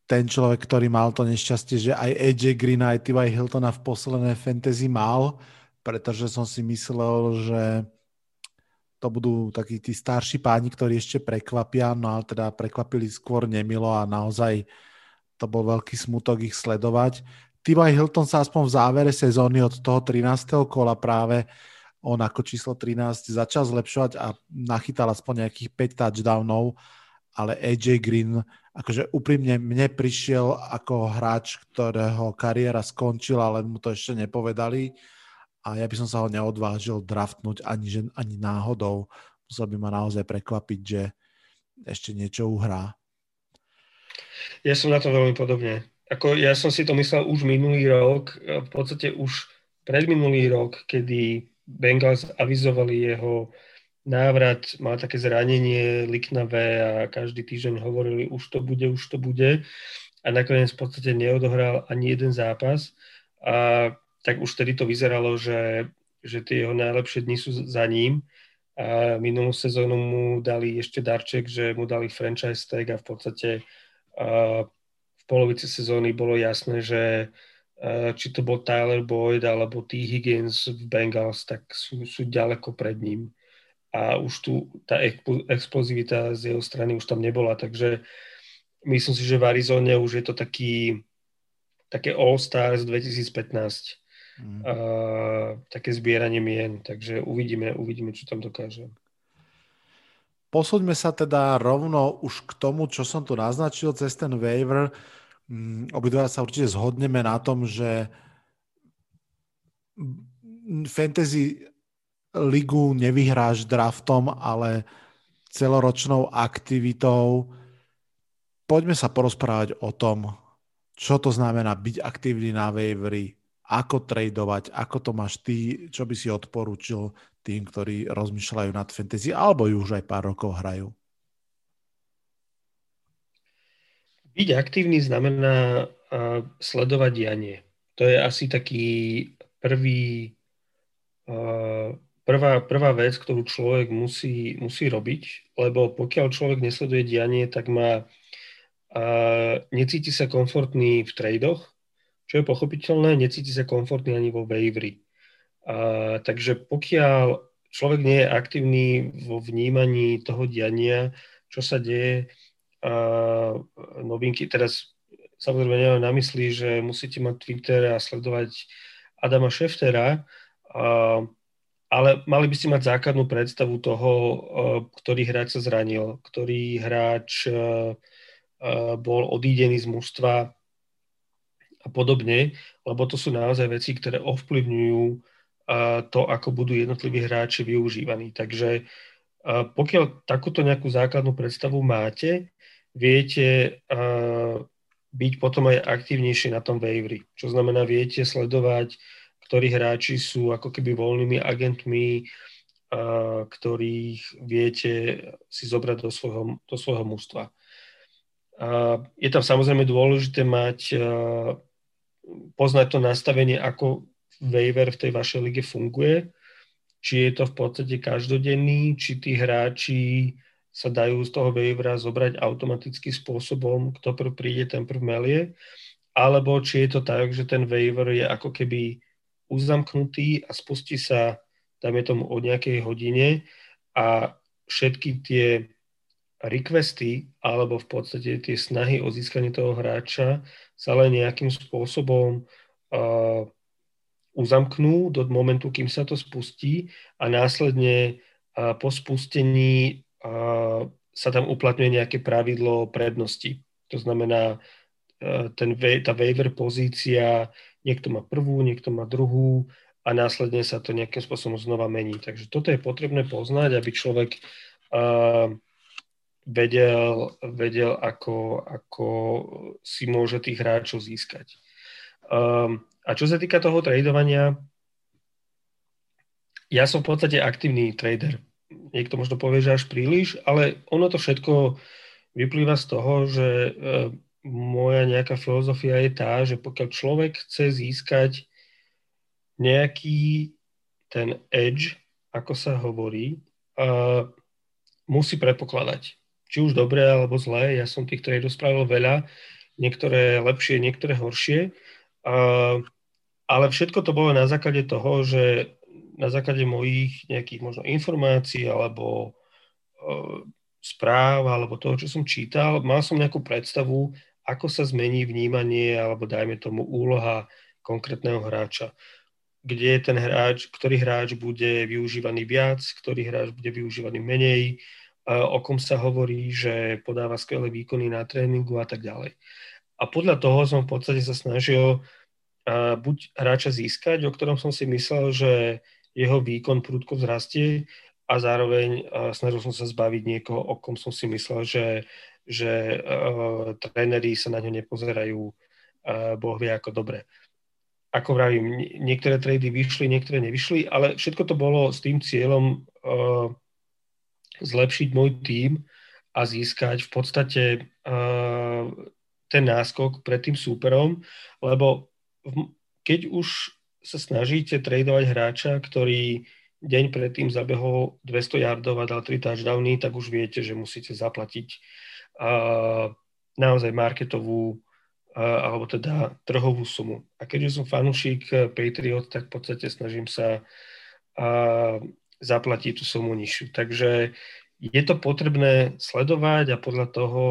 ten človek, ktorý mal to nešťastie, že aj AJ Green aj T.Y. Hiltona v poslednej fantasy mal, pretože som si myslel, že to budú takí tí starší páni, ktorí ešte prekvapia, no ale teda prekvapili skôr nemilo a naozaj to bol veľký smutok ich sledovať. T.Y. Hilton sa aspoň v závere sezóny od toho 13. kola práve on ako číslo 13 začal zlepšovať a nachytal aspoň nejakých 5 touchdownov, ale AJ Green, akože úprimne mne prišiel ako hráč, ktorého kariéra skončila, ale mu to ešte nepovedali a ja by som sa ho neodvážil draftnúť ani, že, ani náhodou. Musel by ma naozaj prekvapiť, že ešte niečo uhrá. Ja som na to veľmi podobne. Ako ja som si to myslel už minulý rok, v podstate už predminulý rok, kedy Bengals avizovali jeho návrat, mal také zranenie liknavé a každý týždeň hovorili, už to bude, už to bude. A nakoniec v podstate neodohral ani jeden zápas. A tak už tedy to vyzeralo, že, že tie jeho najlepšie dni sú za ním. A minulú sezónu mu dali ešte darček, že mu dali franchise tag a v podstate a polovici sezóny bolo jasné, že či to bol Tyler Boyd alebo T. Higgins v Bengals, tak sú, sú ďaleko pred ním. A už tu tá explozivita z jeho strany už tam nebola, takže myslím si, že v Arizone už je to taký, také All-Stars 2015. Mm. Uh, také zbieranie mien, takže uvidíme, uvidíme, čo tam dokáže. Posúďme sa teda rovno už k tomu, čo som tu naznačil cez ten waiver. Mm, obidva sa určite zhodneme na tom, že fantasy ligu nevyhráš draftom, ale celoročnou aktivitou. Poďme sa porozprávať o tom, čo to znamená byť aktívny na wavery, ako tradovať, ako to máš ty, čo by si odporúčil tým, ktorí rozmýšľajú nad fantasy, alebo ju už aj pár rokov hrajú. Byť aktívny znamená sledovať dianie. To je asi taký prvý, uh, prvá, prvá vec, ktorú človek musí, musí robiť, lebo pokiaľ človek nesleduje dianie, tak má uh, necíti sa komfortný v tradoch, čo je pochopiteľné, necíti sa komfortný ani vo waveri. Uh, takže pokiaľ človek nie je aktívny vo vnímaní toho diania, čo sa deje, a novinky. Teraz samozrejme nemám na mysli, že musíte mať Twitter a sledovať Adama Šeftera, a, ale mali by ste mať základnú predstavu toho, ktorý hráč sa zranil, ktorý hráč bol odídený z mužstva a podobne, lebo to sú naozaj veci, ktoré ovplyvňujú to, ako budú jednotliví hráči využívaní. Takže pokiaľ takúto nejakú základnú predstavu máte, viete byť potom aj aktívnejší na tom waveri. Čo znamená, viete sledovať, ktorí hráči sú ako keby voľnými agentmi, ktorých viete si zobrať do svojho, do svojho mústva. Je tam samozrejme dôležité mať, poznať to nastavenie, ako waiver v tej vašej lige funguje, či je to v podstate každodenný, či tí hráči sa dajú z toho waivera zobrať automatickým spôsobom, kto prv príde, ten prv melie, alebo či je to tak, že ten waiver je ako keby uzamknutý a spustí sa, dáme tomu, o nejakej hodine a všetky tie requesty alebo v podstate tie snahy o získanie toho hráča sa len nejakým spôsobom uh, uzamknú do momentu, kým sa to spustí a následne uh, po spustení sa tam uplatňuje nejaké pravidlo prednosti. To znamená, e, ten, tá waiver pozícia, niekto má prvú, niekto má druhú a následne sa to nejakým spôsobom znova mení. Takže toto je potrebné poznať, aby človek uh, vedel, vedel ako, ako si môže tých hráčov získať. Um, a čo sa týka toho tradovania, Ja som v podstate aktívny trader. Niekto možno povie, že až príliš, ale ono to všetko vyplýva z toho, že e, moja nejaká filozofia je tá, že pokiaľ človek chce získať nejaký ten edge, ako sa hovorí, uh, musí predpokladať. Či už dobré alebo zlé, ja som tých tradeov spravil veľa, niektoré lepšie, niektoré horšie, uh, ale všetko to bolo na základe toho, že na základe mojich nejakých možno informácií alebo uh, správ alebo toho, čo som čítal, mal som nejakú predstavu, ako sa zmení vnímanie alebo dajme tomu úloha konkrétneho hráča. Kde ten hráč, ktorý hráč bude využívaný viac, ktorý hráč bude využívaný menej, o kom sa hovorí, že podáva skvelé výkony na tréningu a tak ďalej. A podľa toho som v podstate sa snažil buď hráča získať, o ktorom som si myslel, že jeho výkon prúdko vzrastie a zároveň snažil som sa zbaviť niekoho, o kom som si myslel, že, že uh, tréneri sa na ňo nepozerajú uh, boh vie ako dobre. Ako vravím, niektoré trady vyšli, niektoré nevyšli, ale všetko to bolo s tým cieľom uh, zlepšiť môj tím a získať v podstate uh, ten náskok pred tým súperom, lebo v, keď už sa snažíte tradovať hráča, ktorý deň predtým zabehol 200 yardov a dal 3 touchdowny, tak už viete, že musíte zaplatiť naozaj marketovú alebo teda trhovú sumu. A keďže som fanúšik Patriot, tak v podstate snažím sa zaplatiť tú sumu nižšiu. Takže je to potrebné sledovať a podľa toho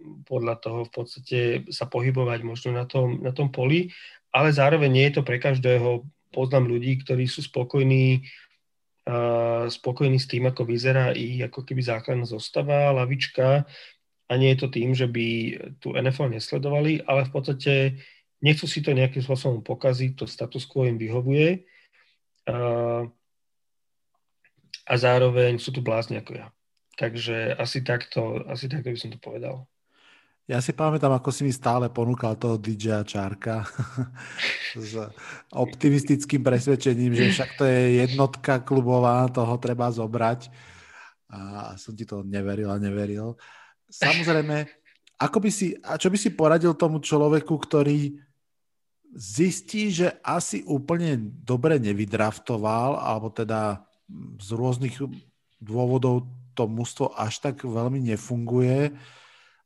podľa toho v podstate sa pohybovať možno na tom, na tom poli ale zároveň nie je to pre každého. Poznám ľudí, ktorí sú spokojní, spokojní s tým, ako vyzerá ich ako keby základná zostava, lavička a nie je to tým, že by tu NFL nesledovali, ale v podstate nechcú si to nejakým spôsobom pokaziť, to status quo im vyhovuje uh, a zároveň sú tu blázni ako ja. Takže asi takto, asi takto by som to povedal. Ja si pamätám, ako si mi stále ponúkal toho DJ Čárka [laughs] s optimistickým presvedčením, že však to je jednotka klubová, toho treba zobrať. A som ti to neveril a neveril. Samozrejme, ako by si, a čo by si poradil tomu človeku, ktorý zistí, že asi úplne dobre nevydraftoval, alebo teda z rôznych dôvodov to mústvo až tak veľmi nefunguje,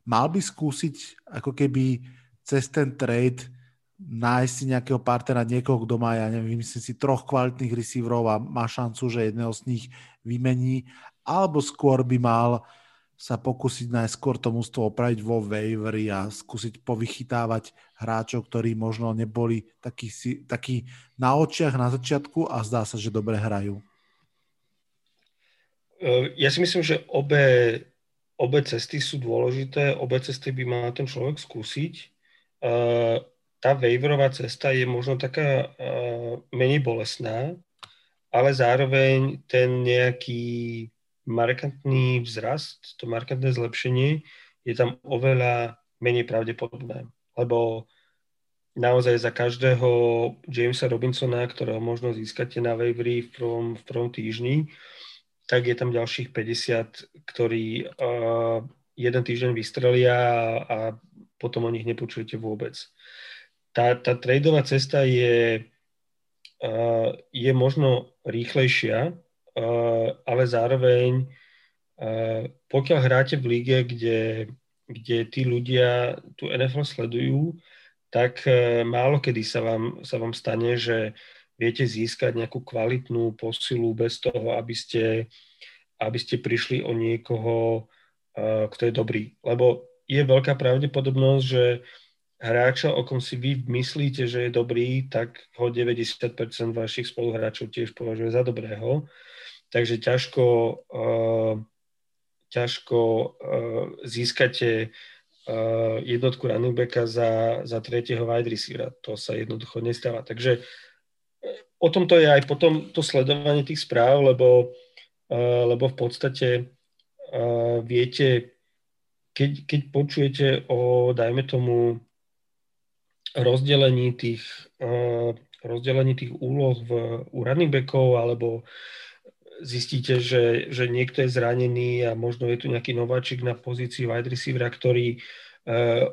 mal by skúsiť ako keby cez ten trade nájsť si nejakého partnera, niekoho, kto má, ja neviem, myslím si troch kvalitných receiverov a má šancu, že jedného z nich vymení, alebo skôr by mal sa pokúsiť najskôr to mústvo opraviť vo waivery a skúsiť povychytávať hráčov, ktorí možno neboli takí, takí na očiach na začiatku a zdá sa, že dobre hrajú. Ja si myslím, že obe obe cesty sú dôležité, obe cesty by mal ten človek skúsiť. Tá waiverová cesta je možno taká menej bolestná, ale zároveň ten nejaký markantný vzrast, to markantné zlepšenie je tam oveľa menej pravdepodobné. Lebo naozaj za každého Jamesa Robinsona, ktorého možno získate na waiveri v prvom, v prvom týždni, tak je tam ďalších 50, ktorí uh, jeden týždeň vystrelia a, potom o nich nepočujete vôbec. Tá, tá tradeová cesta je, uh, je možno rýchlejšia, ale zároveň uh, pokiaľ hráte v lige, kde, kde tí ľudia tú NFL sledujú, tak uh, málo kedy sa vám, sa vám stane, že viete získať nejakú kvalitnú posilu bez toho, aby ste, aby ste prišli o niekoho, kto je dobrý. Lebo je veľká pravdepodobnosť, že hráča, o kom si vy myslíte, že je dobrý, tak ho 90% vašich spoluhráčov tiež považuje za dobrého. Takže ťažko, uh, ťažko uh, získate uh, jednotku running backa za, za tretieho wide receivera. To sa jednoducho nestáva. Takže o tom to je aj potom to sledovanie tých správ, lebo, uh, lebo v podstate uh, viete, keď, keď počujete o, dajme tomu, rozdelení tých uh, rozdelení tých úloh v, u running backov, alebo zistíte, že, že niekto je zranený a možno je tu nejaký nováčik na pozícii wide receivera, ktorý uh,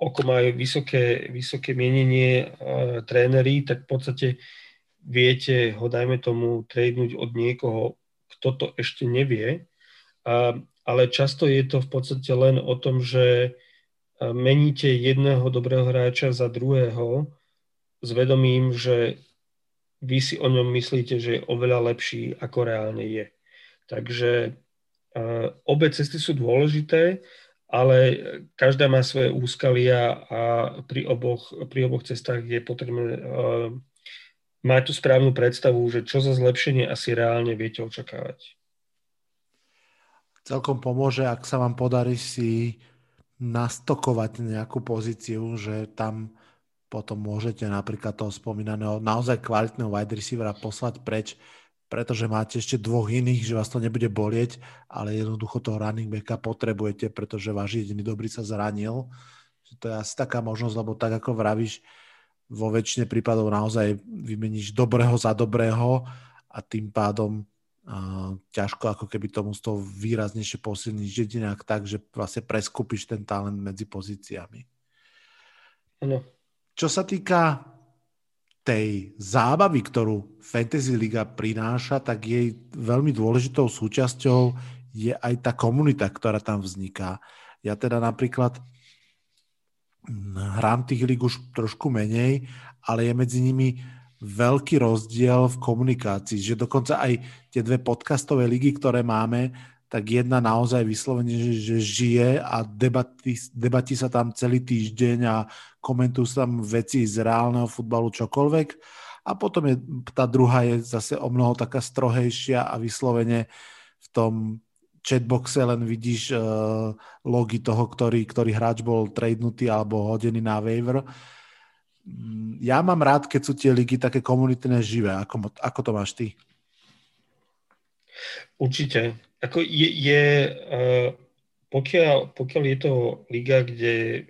oko majú vysoké, vysoké mienenie uh, tréneri, tak v podstate viete ho, dajme tomu, tradenúť od niekoho, kto to ešte nevie. Uh, ale často je to v podstate len o tom, že meníte jedného dobrého hráča za druhého s vedomím, že vy si o ňom myslíte, že je oveľa lepší, ako reálne je. Takže uh, obe cesty sú dôležité, ale každá má svoje úskalia a pri oboch, pri oboch cestách je potrebné uh, mať tú správnu predstavu, že čo za zlepšenie asi reálne viete očakávať. Celkom pomôže, ak sa vám podarí si nastokovať nejakú pozíciu, že tam potom môžete napríklad toho spomínaného naozaj kvalitného wide receivera poslať preč, pretože máte ešte dvoch iných, že vás to nebude bolieť, ale jednoducho toho running backa potrebujete, pretože váš jediný dobrý sa zranil. To je asi taká možnosť, lebo tak ako vravíš, vo väčšine prípadov naozaj vymeníš dobrého za dobrého a tým pádom uh, ťažko ako keby tomu z toho výraznejšie posilniť jedinak tak, že vlastne preskúpiš ten talent medzi pozíciami. Ano. Čo sa týka tej zábavy, ktorú Fantasy Liga prináša, tak jej veľmi dôležitou súčasťou je aj tá komunita, ktorá tam vzniká. Ja teda napríklad hrám tých líg už trošku menej, ale je medzi nimi veľký rozdiel v komunikácii, že dokonca aj tie dve podcastové ligy, ktoré máme, tak jedna naozaj vyslovene, že, že žije a debatí, debatí sa tam celý týždeň a komentujú sa tam veci z reálneho futbalu čokoľvek. A potom je, tá druhá je zase o mnoho taká strohejšia a vyslovene v tom chatboxe len vidíš uh, logy toho, ktorý, ktorý hráč bol tradenutý alebo hodený na waiver. Mm, ja mám rád, keď sú tie ligy také komunitné živé. Ako, ako to máš ty? Určite. Ako je, je uh, pokiaľ, pokiaľ je to liga, kde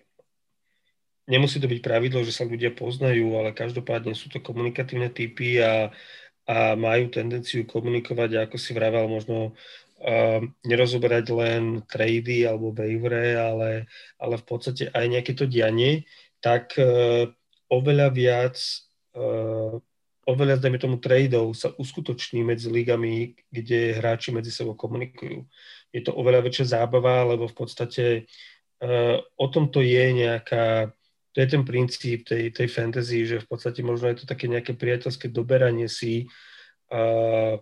nemusí to byť pravidlo, že sa ľudia poznajú, ale každopádne sú to komunikatívne typy a, a majú tendenciu komunikovať, ako si vravel, možno uh, nerozoberať len trady alebo waivery, ale, ale v podstate aj nejaké to dianie, tak uh, oveľa viac uh, oveľa, dajme tomu, tradeov sa uskutoční medzi ligami, kde hráči medzi sebou komunikujú. Je to oveľa väčšia zábava, lebo v podstate uh, o tom to je nejaká, to je ten princíp tej, tej fantasy, že v podstate možno je to také nejaké priateľské doberanie si, uh,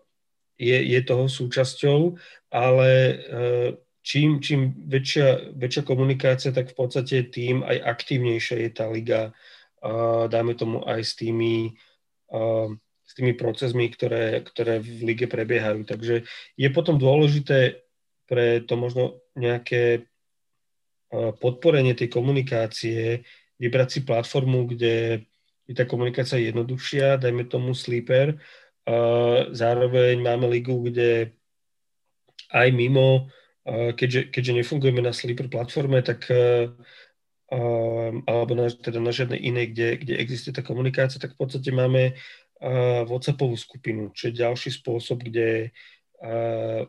je, je toho súčasťou, ale uh, čím, čím väčšia, väčšia komunikácia, tak v podstate tým aj aktívnejšia je tá liga, uh, dáme tomu aj s tými s tými procesmi, ktoré, ktoré v lige prebiehajú. Takže je potom dôležité pre to možno nejaké podporenie tej komunikácie, vybrať si platformu, kde je tá komunikácia jednoduchšia, dajme tomu Sleeper. Zároveň máme ligu, kde aj mimo, keďže, keďže nefungujeme na Sleeper platforme, tak alebo na, teda na žiadnej inej, kde, kde existuje tá komunikácia, tak v podstate máme uh, WhatsAppovú skupinu, čo je ďalší spôsob, kde uh,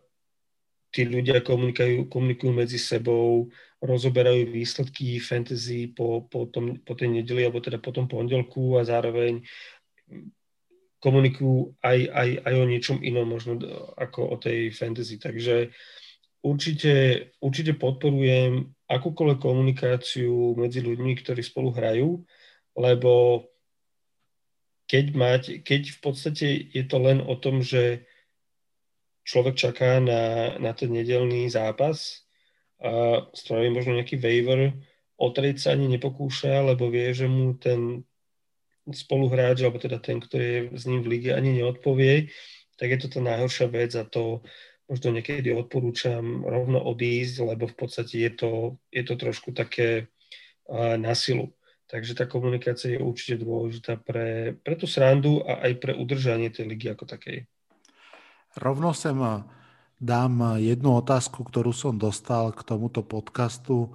tí ľudia komunikujú, komunikujú medzi sebou, rozoberajú výsledky fantasy po, po, tom, po tej nedeli alebo teda po tom pondelku a zároveň komunikujú aj, aj, aj o niečom inom možno ako o tej fantasy. Takže určite, určite podporujem akúkoľvek komunikáciu medzi ľuďmi, ktorí spolu hrajú, lebo keď, mať, keď v podstate je to len o tom, že človek čaká na, na ten nedelný zápas a spraví možno nejaký waiver, otrieť sa ani nepokúša, lebo vie, že mu ten spoluhráč, alebo teda ten, kto je s ním v lige, ani neodpovie, tak je to tá najhoršia vec a to možno niekedy odporúčam rovno odísť, lebo v podstate je to, je to trošku také na silu. Takže tá komunikácia je určite dôležitá pre, pre tú srandu a aj pre udržanie tej ligy ako takej. Rovno sem dám jednu otázku, ktorú som dostal k tomuto podcastu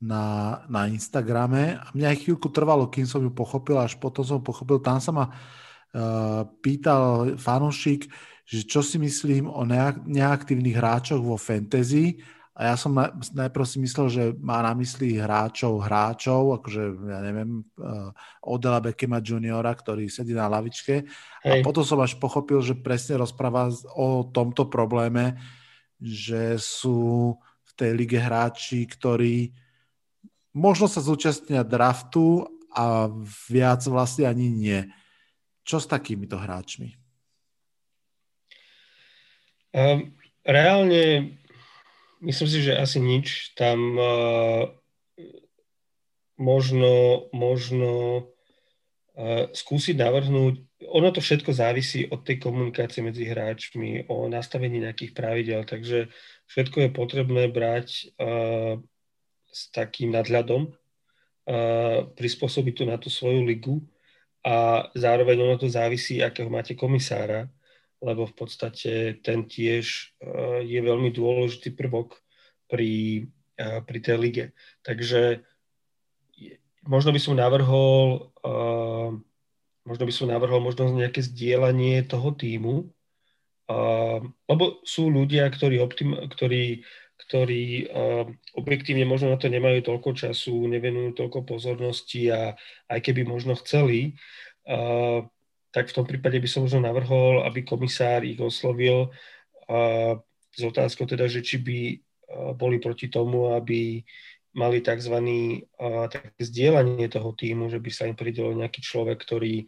na, na Instagrame a mňa aj chvíľku trvalo, kým som ju pochopil, až potom som pochopil, tam sa ma uh, pýtal fanúšik, že čo si myslím o neaktívnych hráčoch vo fantasy a ja som na, najprv si myslel, že má na mysli hráčov, hráčov, akože ja neviem, uh, Odela Beckema juniora, ktorý sedí na lavičke Hej. a potom som až pochopil, že presne rozpráva o tomto probléme, že sú v tej lige hráči, ktorí možno sa zúčastnia draftu a viac vlastne ani nie. Čo s takýmito hráčmi? Um, reálne myslím si, že asi nič. Tam uh, možno, možno uh, skúsiť navrhnúť ono to všetko závisí od tej komunikácie medzi hráčmi, o nastavení nejakých pravidel, takže všetko je potrebné brať uh, s takým nadhľadom, prispôsobiť to na tú svoju ligu a zároveň ono to závisí, akého máte komisára, lebo v podstate ten tiež je veľmi dôležitý prvok pri, pri tej lige. Takže možno by som navrhol možno by som navrhol možno nejaké zdieľanie toho týmu, lebo sú ľudia, ktorí, optim, ktorí ktorí objektívne možno na to nemajú toľko času, nevenujú toľko pozornosti a aj keby možno chceli, tak v tom prípade by som možno navrhol, aby komisár ich oslovil s otázkou teda, že či by boli proti tomu, aby mali tzv. Také zdieľanie toho týmu, že by sa im pridelil nejaký človek, ktorý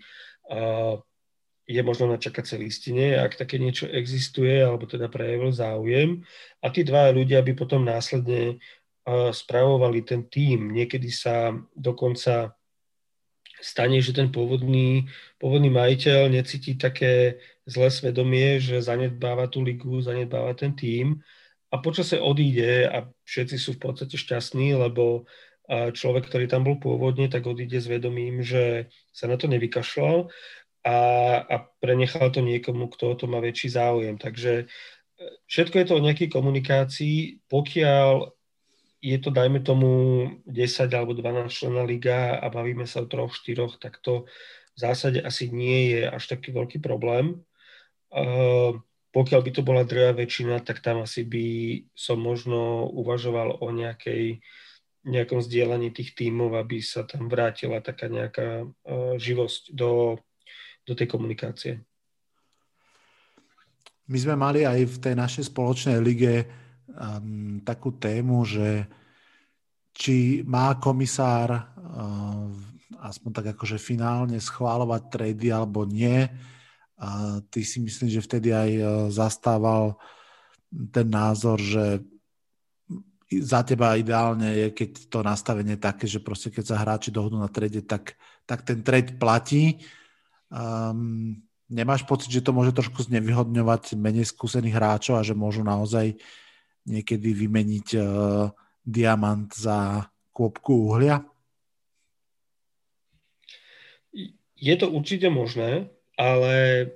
je možno na čakacej listine, ak také niečo existuje, alebo teda prejavil záujem. A tí dva ľudia by potom následne spravovali ten tím. Niekedy sa dokonca stane, že ten pôvodný, pôvodný majiteľ necíti také zlé svedomie, že zanedbáva tú ligu, zanedbáva ten tím a počase odíde a všetci sú v podstate šťastní, lebo človek, ktorý tam bol pôvodne, tak odíde s vedomím, že sa na to nevykašľal a, a prenechal to niekomu, kto o to má väčší záujem. Takže e, všetko je to o nejakej komunikácii. Pokiaľ je to, dajme tomu, 10 alebo 12 člena liga a bavíme sa o troch, štyroch, tak to v zásade asi nie je až taký veľký problém. Uh, pokiaľ by to bola druhá väčšina, tak tam asi by som možno uvažoval o nejakej, nejakom zdieľaní tých tímov, aby sa tam vrátila taká nejaká uh, živosť do do tej komunikácie. My sme mali aj v tej našej spoločnej lige um, takú tému, že či má komisár uh, aspoň tak akože finálne schváľovať trady alebo nie. A ty si myslím, že vtedy aj uh, zastával ten názor, že za teba ideálne je, keď to nastavenie také, že proste keď sa hráči dohodnú na trade, tak, tak ten trade platí Um, nemáš pocit, že to môže trošku znevyhodňovať menej skúsených hráčov a že môžu naozaj niekedy vymeniť uh, diamant za kôpku uhlia? Je to určite možné, ale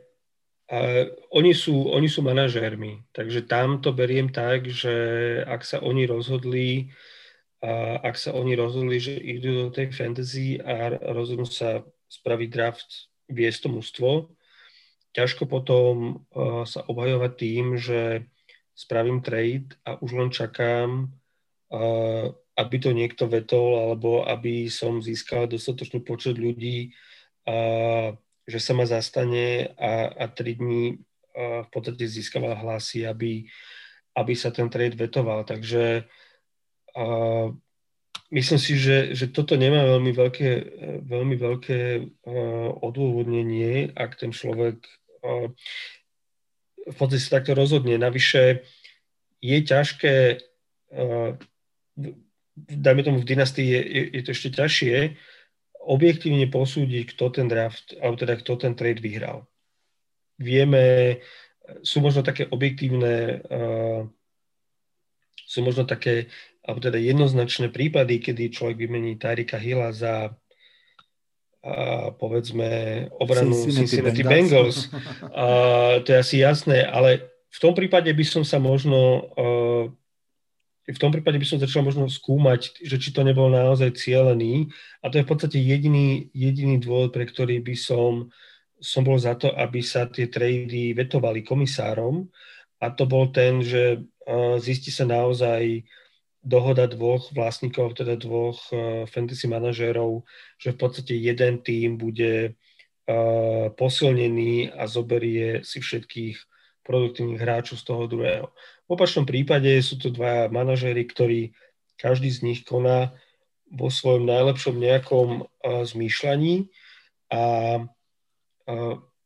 uh, oni, sú, oni sú manažérmi, takže tam to beriem tak, že ak sa oni rozhodli, uh, ak sa oni rozhodli, že idú do tej fantasy a rozhodnú sa spraviť draft viesť to mužstvo. Ťažko potom uh, sa obhajovať tým, že spravím trade a už len čakám, aby to niekto vetol alebo aby som získal dostatočný počet ľudí, že sa ma zastane a, a tri dní v podstate získaval hlasy, aby, aby sa ten trade vetoval. Takže myslím si, že, že toto nemá veľmi veľké, veľmi veľké odôvodnenie, ak ten človek v podstate sa takto rozhodne. Navyše je ťažké, uh, dajme tomu v dynastii je, je, to ešte ťažšie, objektívne posúdiť, kto ten draft, alebo teda kto ten trade vyhral. Vieme, sú možno také objektívne, uh, sú možno také alebo teda jednoznačné prípady, kedy človek vymení Tyrika Hilla za a povedzme obranu Cincinnati, Cincinnati Bengals. [laughs] A, to je asi jasné, ale v tom prípade by som sa možno uh, v tom prípade by som začal možno skúmať, že či to nebol naozaj cielený. A to je v podstate jediný, jediný dôvod, pre ktorý by som, som bol za to, aby sa tie trady vetovali komisárom. A to bol ten, že zistí sa naozaj dohoda dvoch vlastníkov, teda dvoch fantasy manažérov, že v podstate jeden tým bude posilnený a zoberie si všetkých produktívnych hráčov z toho druhého. V opačnom prípade sú to dva manažéri, ktorí každý z nich koná vo svojom najlepšom nejakom uh, zmýšľaní a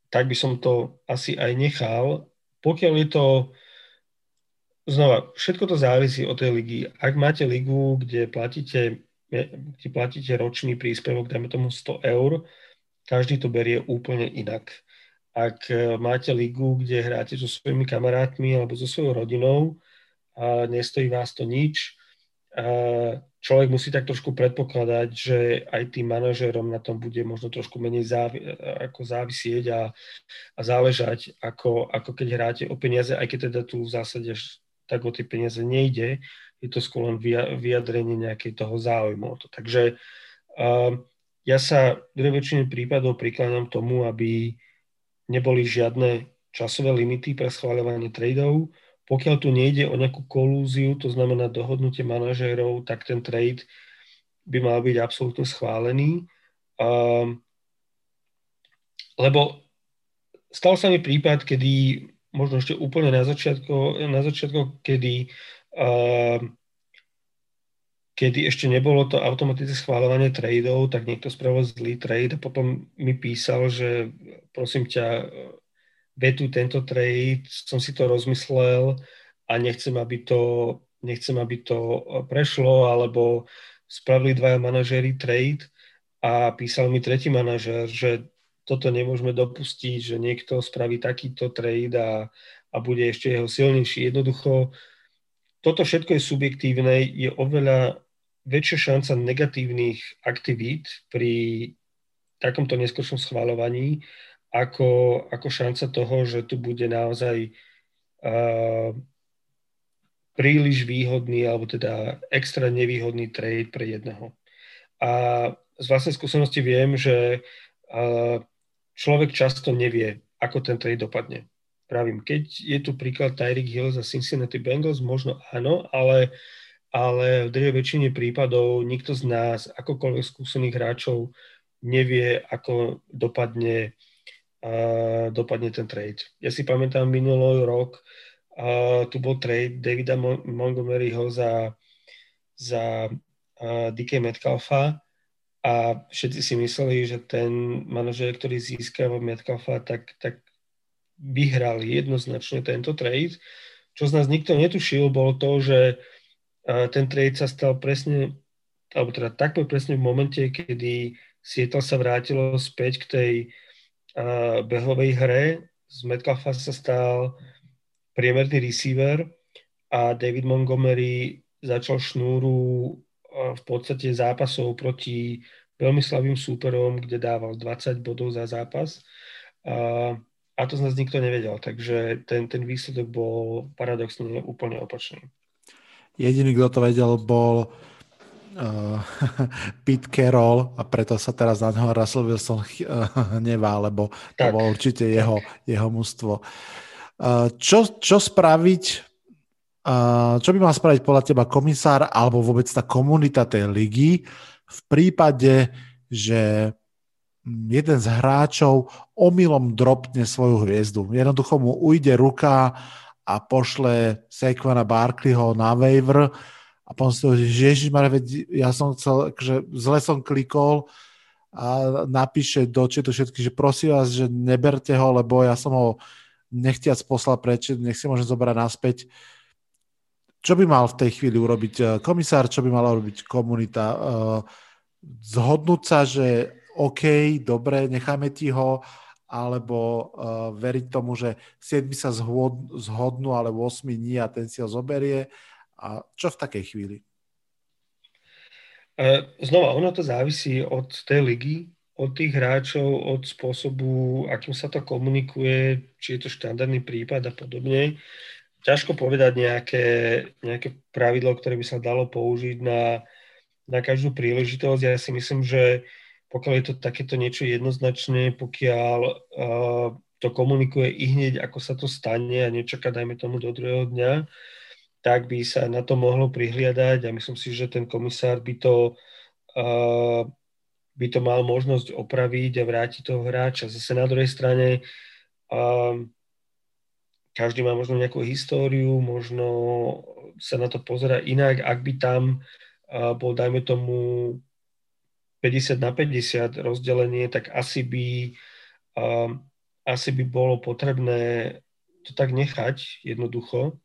tak by som to asi aj nechal. Pokiaľ je to, znova, všetko to závisí od tej ligy. Ak máte ligu, kde platíte, kde platíte ročný príspevok, dajme tomu 100 eur, každý to berie úplne inak ak e, máte ligu, kde hráte so svojimi kamarátmi alebo so svojou rodinou a nestojí vás to nič, a človek musí tak trošku predpokladať, že aj tým manažérom na tom bude možno trošku menej závi- ako závisieť a, a záležať, ako, ako keď hráte o peniaze, aj keď teda tu v zásade tak o tie peniaze nejde, je to skôr len vyjadrenie nejakej toho záujmu. Takže uh, ja sa v väčšine prípadov prikláňam tomu, aby neboli žiadne časové limity pre schváľovanie tradeov. Pokiaľ tu nejde o nejakú kolúziu, to znamená dohodnutie manažérov, tak ten trade by mal byť absolútne schválený. Um, lebo stal sa mi prípad, kedy možno ešte úplne na začiatku, na začiatku kedy uh, kedy ešte nebolo to automatické schváľovanie tradeov, tak niekto spravil zlý trade a potom mi písal, že prosím ťa, vetu tento trade, som si to rozmyslel a nechcem, aby to, nechcem, aby to prešlo, alebo spravili dvaja manažéri trade a písal mi tretí manažér, že toto nemôžeme dopustiť, že niekto spraví takýto trade a, a bude ešte jeho silnejší. Jednoducho, toto všetko je subjektívne, je oveľa väčšia šanca negatívnych aktivít pri takomto neskôršom schváľovaní, ako, ako šanca toho, že tu bude naozaj uh, príliš výhodný alebo teda extra nevýhodný trade pre jedného. A z vlastnej skúsenosti viem, že uh, človek často nevie, ako ten trade dopadne. Pravím, keď je tu príklad Tyreek Hill za Cincinnati Bengals, možno áno, ale ale v drvej väčšine prípadov nikto z nás, akokoľvek skúsených hráčov, nevie, ako dopadne, uh, dopadne ten trade. Ja si pamätám minulý rok, uh, tu bol trade Davida Mon- Montgomeryho za, za uh, DK Metcalfa a všetci si mysleli, že ten manažer, ktorý získal Metcalfa, tak, tak vyhral jednoznačne tento trade. Čo z nás nikto netušil, bol to, že ten trade sa stal presne, alebo teda takto presne v momente, kedy Seattle sa vrátilo späť k tej behovej hre. Z Metcalfa sa stal priemerný receiver a David Montgomery začal šnúru v podstate zápasov proti veľmi slabým súperom, kde dával 20 bodov za zápas. Uh, a to z nás nikto nevedel, takže ten, ten výsledok bol paradoxne úplne opačný. Jediný, kto to vedel, bol uh, [laughs] Pete Carroll a preto sa teraz na neho Russell Wilson [laughs] hnevá, lebo to tak. bolo určite jeho, jeho mužstvo. Uh, čo, čo spraviť, uh, čo by mal spraviť podľa teba komisár alebo vôbec tá komunita tej ligy v prípade, že jeden z hráčov omylom dropne svoju hviezdu. Jednoducho mu ujde ruka a pošle Saquona Barkleyho na waiver a potom si to, že Ježišmar, ja som chcel, že zle som klikol a napíše do četu všetky, že prosím vás, že neberte ho, lebo ja som ho nechtiac poslal preč, nech si môžem zobrať naspäť. Čo by mal v tej chvíli urobiť eh, komisár, čo by mala urobiť komunita? Eh, zhodnúť sa, že OK, dobre, necháme ti ho alebo uh, veriť tomu, že 7 sa zhod, zhodnú, ale 8 nie a ten si ho zoberie. A čo v takej chvíli? Znova, ono to závisí od tej ligy, od tých hráčov, od spôsobu, akým sa to komunikuje, či je to štandardný prípad a podobne. Ťažko povedať nejaké, nejaké pravidlo, ktoré by sa dalo použiť na, na každú príležitosť. Ja si myslím, že pokiaľ je to takéto niečo jednoznačné, pokiaľ uh, to komunikuje i hneď, ako sa to stane a nečaká, dajme tomu, do druhého dňa, tak by sa na to mohlo prihliadať a myslím si, že ten komisár by to, uh, by to mal možnosť opraviť a vrátiť toho hráča. Zase na druhej strane uh, každý má možno nejakú históriu, možno sa na to pozera inak, ak by tam bol, dajme tomu, 50 na 50 rozdelenie, tak asi by, asi by bolo potrebné to tak nechať jednoducho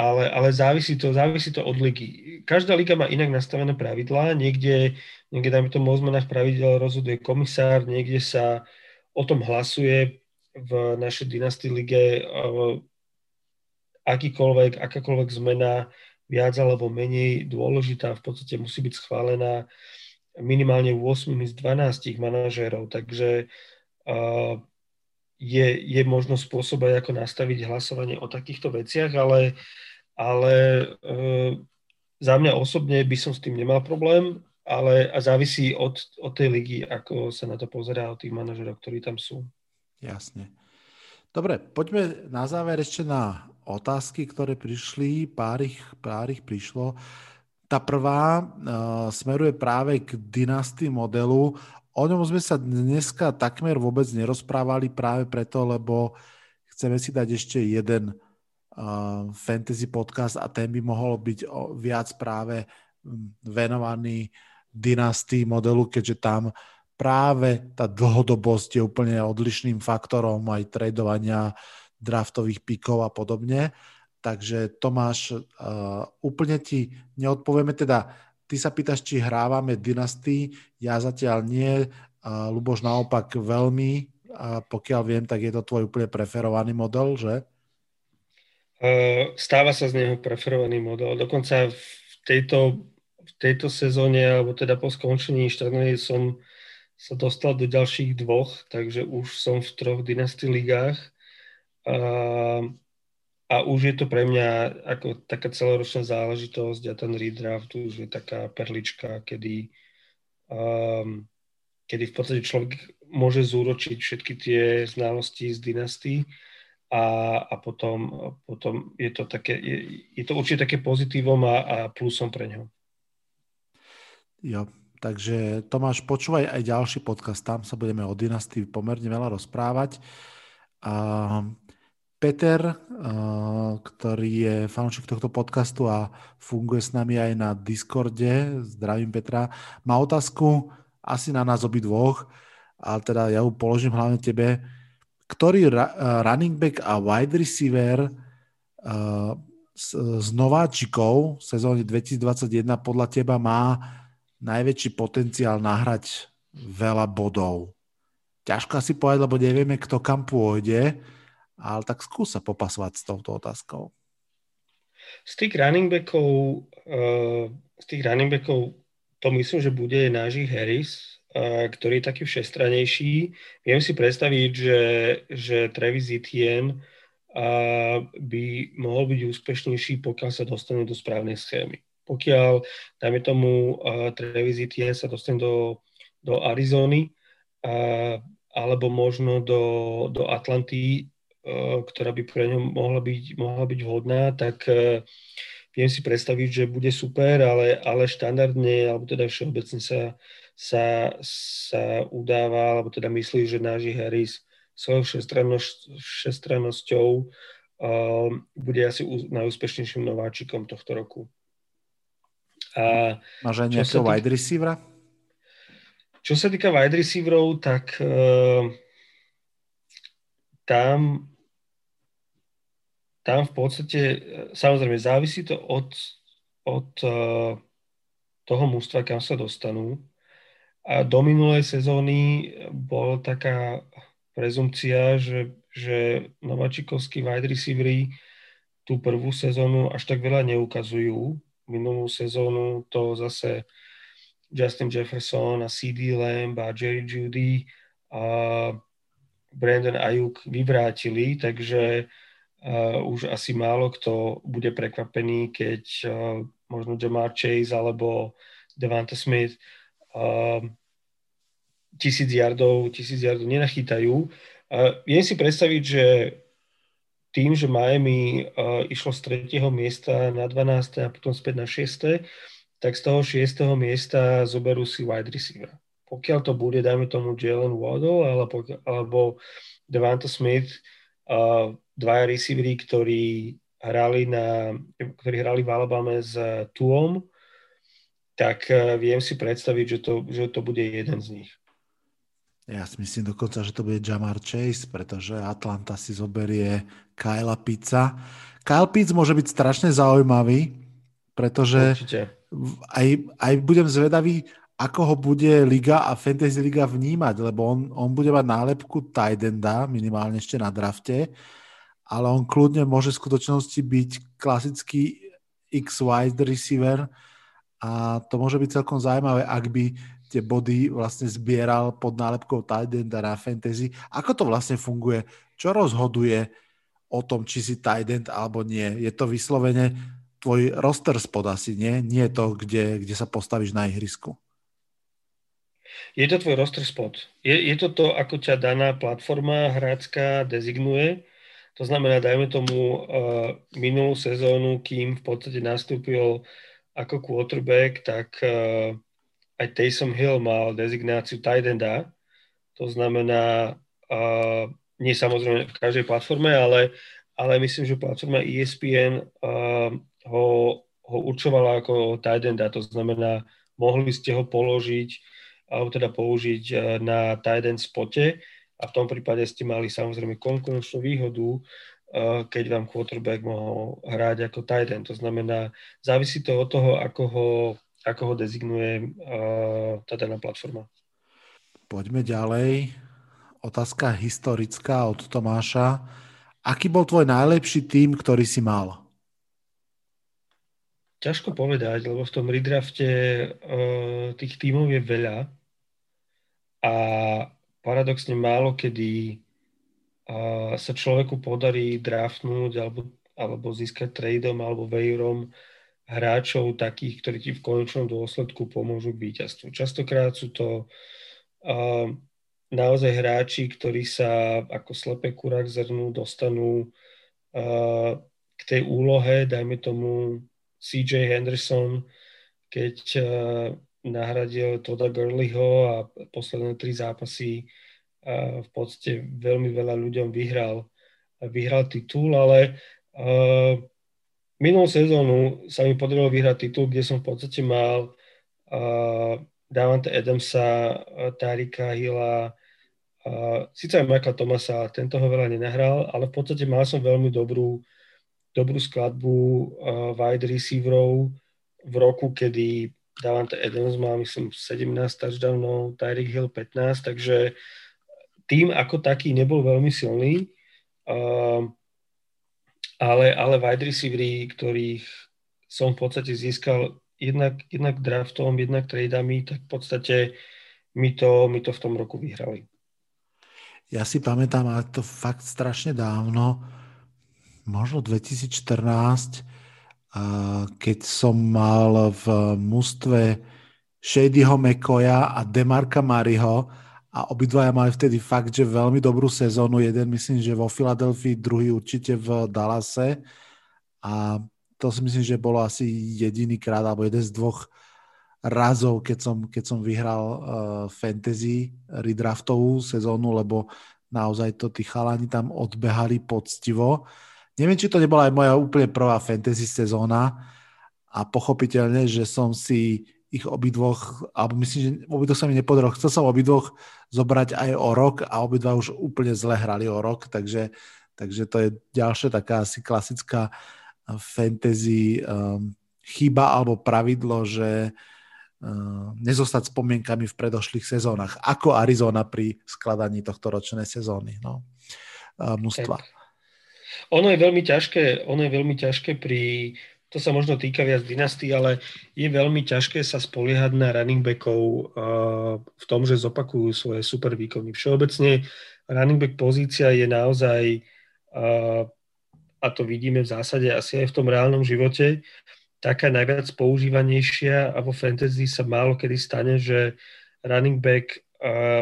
ale, ale závisí, to, závisí to od ligy. Každá liga má inak nastavené pravidlá. Niekde, niekde dajme tomu o zmenách pravidel rozhoduje komisár, niekde sa o tom hlasuje v našej dynastii lige akýkoľvek, akákoľvek zmena viac alebo menej dôležitá v podstate musí byť schválená minimálne 8 z 12 manažérov. Takže je, je možno spôsob aj ako nastaviť hlasovanie o takýchto veciach, ale, ale e, za mňa osobne by som s tým nemal problém, ale a závisí od, od tej ligy, ako sa na to pozerá od tých manažerov, ktorí tam sú. Jasne. Dobre, poďme na záver ešte na otázky, ktoré prišli, pár ich, pár ich prišlo. Tá prvá uh, smeruje práve k dynastii modelu. O ňom sme sa dneska takmer vôbec nerozprávali práve preto, lebo chceme si dať ešte jeden uh, fantasy podcast a ten by mohol byť o, viac práve venovaný dynastii modelu, keďže tam práve tá dlhodobosť je úplne odlišným faktorom aj tradovania draftových pikov a podobne. Takže Tomáš, uh, úplne ti neodpovieme, teda Ty sa pýtaš, či hrávame dynastii, ja zatiaľ nie, a Luboš naopak veľmi, a pokiaľ viem, tak je to tvoj úplne preferovaný model, že? Stáva sa z neho preferovaný model. Dokonca v tejto, v tejto sezóne, alebo teda po skončení štvrnej som sa dostal do ďalších dvoch, takže už som v troch dynastii ligách a už je to pre mňa ako taká celoročná záležitosť a ten redraft už je taká perlička, kedy, um, kedy v podstate človek môže zúročiť všetky tie znalosti z dynastii a, a potom, potom je to také, je, je to určite také pozitívum a, a plusom pre ňo. Jo, takže Tomáš, počúvaj aj ďalší podcast, tam sa budeme o dynastii pomerne veľa rozprávať. A Peter, ktorý je fanúšik tohto podcastu a funguje s nami aj na Discorde, zdravím Petra, má otázku asi na nás obidvoch, ale teda ja ju položím hlavne tebe. Ktorý running back a wide receiver z nováčikov v sezóne 2021 podľa teba má najväčší potenciál nahrať veľa bodov? Ťažko asi povedať, lebo nevieme, kto kam pôjde, ale tak skús sa popasovať s touto otázkou. Z tých running backov, uh, z tých running backov to myslím, že bude Najee Harris, uh, ktorý je taký všestranejší. Viem si predstaviť, že, že Travis Etienne uh, by mohol byť úspešnejší, pokiaľ sa dostane do správnej schémy. Pokiaľ, dajme tomu, uh, Travis Etienne sa dostane do, do Arizony, uh, alebo možno do, do Atlanty, E, ktorá by pre ňom mohla byť, mohla byť vhodná, tak e, viem si predstaviť, že bude super, ale, ale štandardne, alebo teda všeobecne sa, sa, sa udáva, alebo teda myslí, že Náži Harris svojou všestrannosťou uh, bude asi najúspešnejším nováčikom tohto roku. A Máš aj nejakého wide receivera? Čo sa týka wide receiverov, tak uh, tam, tam v podstate, samozrejme, závisí to od, od uh, toho mústva, kam sa dostanú. A do minulej sezóny bola taká prezumcia, že, že nováčikovskí wide receivery tú prvú sezónu až tak veľa neukazujú. Minulú sezónu to zase Justin Jefferson a CD Lamb a Jerry Judy a Brandon Ayuk vyvrátili, takže uh, už asi málo kto bude prekvapený, keď uh, možno Jamar Chase alebo Devante Smith uh, tisíc yardov, tisíc yardov nenachytajú. Uh, viem si predstaviť, že tým, že Miami uh, išlo z 3. miesta na 12. a potom späť na 6. tak z toho 6. miesta zoberú si wide receiver pokiaľ to bude, dajme tomu Jalen Waddle alebo, alebo Devonta Smith, uh, dvaja receivery, ktorí hrali, na, ktorí hrali v Alabame s Tuom, tak uh, viem si predstaviť, že to, že to bude jeden z nich. Ja si myslím dokonca, že to bude Jamar Chase, pretože Atlanta si zoberie Kyla Pizza. Kyle Pitts môže byť strašne zaujímavý, pretože aj, aj budem zvedavý, ako ho bude Liga a Fantasy Liga vnímať, lebo on, on bude mať nálepku Tidenda, minimálne ešte na drafte, ale on kľudne môže v skutočnosti byť klasický X-wide receiver a to môže byť celkom zaujímavé, ak by tie body vlastne zbieral pod nálepkou Tidenda na Fantasy. Ako to vlastne funguje? Čo rozhoduje o tom, či si Tidend alebo nie? Je to vyslovene tvoj roster spod asi, nie? Nie to, kde, kde sa postavíš na ihrisku. Je to tvoj roster spot. Je, je to to, ako ťa daná platforma hrácka dezignuje. To znamená, dajme tomu uh, minulú sezónu, kým v podstate nastúpil ako quarterback, tak uh, aj Taysom Hill mal dezignáciu tight. To znamená, uh, nie samozrejme v každej platforme, ale, ale myslím, že platforma ESPN uh, ho, ho určovala ako tight. To znamená, mohli ste ho položiť alebo teda použiť e, na tight end spote a v tom prípade ste mali samozrejme konkurenčnú výhodu, e, keď vám quarterback mohol hrať ako tight. To znamená, závisí to od toho, ako ho, ako ho dezignuje e, tá daná platforma. Poďme ďalej. Otázka historická od Tomáša. Aký bol tvoj najlepší tým, ktorý si mal? Ťažko povedať, lebo v tom redrafte uh, tých tímov je veľa a paradoxne málo kedy a sa človeku podarí draftnúť alebo, alebo získať tradeom alebo waiverom hráčov takých, ktorí ti v konečnom dôsledku pomôžu k víťazstvu. Častokrát sú to uh, naozaj hráči, ktorí sa ako slepé kurák zrnú dostanú uh, k tej úlohe, dajme tomu CJ Henderson, keď uh, nahradil Toda Gurleyho a posledné tri zápasy v podstate veľmi veľa ľuďom vyhral, vyhral titul, ale uh, minulú sezónu sa mi podarilo vyhrať titul, kde som v podstate mal uh, Davante Adamsa, Tarika Hilla, uh, síce aj Michaela Thomasa, tento ho veľa nenahral, ale v podstate mal som veľmi dobrú, dobrú skladbu uh, wide receiverov v roku, kedy Davante Adams má, myslím, 17 touchdownov, Tyreek Hill 15, takže tým ako taký nebol veľmi silný, uh, ale, ale wide receivery, ktorých som v podstate získal jednak, jednak draftom, jednak tradeami, tak v podstate mi to, mi to v tom roku vyhrali. Ja si pamätám, ale to fakt strašne dávno, možno 2014, keď som mal v mústve Shadyho McCoya a Demarka Mariho a obidvaja mali vtedy fakt, že veľmi dobrú sezónu. Jeden myslím, že vo Filadelfii, druhý určite v Dallase a to si myslím, že bolo asi jediný krát alebo jeden z dvoch razov, keď som, keď som vyhral uh, fantasy redraftovú sezónu, lebo naozaj to tí chalani tam odbehali poctivo. Neviem, či to nebola aj moja úplne prvá fantasy sezóna a pochopiteľne, že som si ich obidvoch, alebo myslím, že obidvoch sa mi nepodarilo. Chcel som obidvoch zobrať aj o rok a obidva už úplne zle hrali o rok, takže, takže to je ďalšia taká asi klasická fantasy um, chyba alebo pravidlo, že uh, nezostať spomienkami v predošlých sezónach, ako Arizona pri skladaní tohto ročnej sezóny no, uh, ono je veľmi ťažké, ono je veľmi ťažké pri, to sa možno týka viac dynasty, ale je veľmi ťažké sa spoliehať na running backov v tom, že zopakujú svoje super výkony. Všeobecne running back pozícia je naozaj, a to vidíme v zásade asi aj v tom reálnom živote, taká najviac používanejšia a vo fantasy sa málo kedy stane, že running back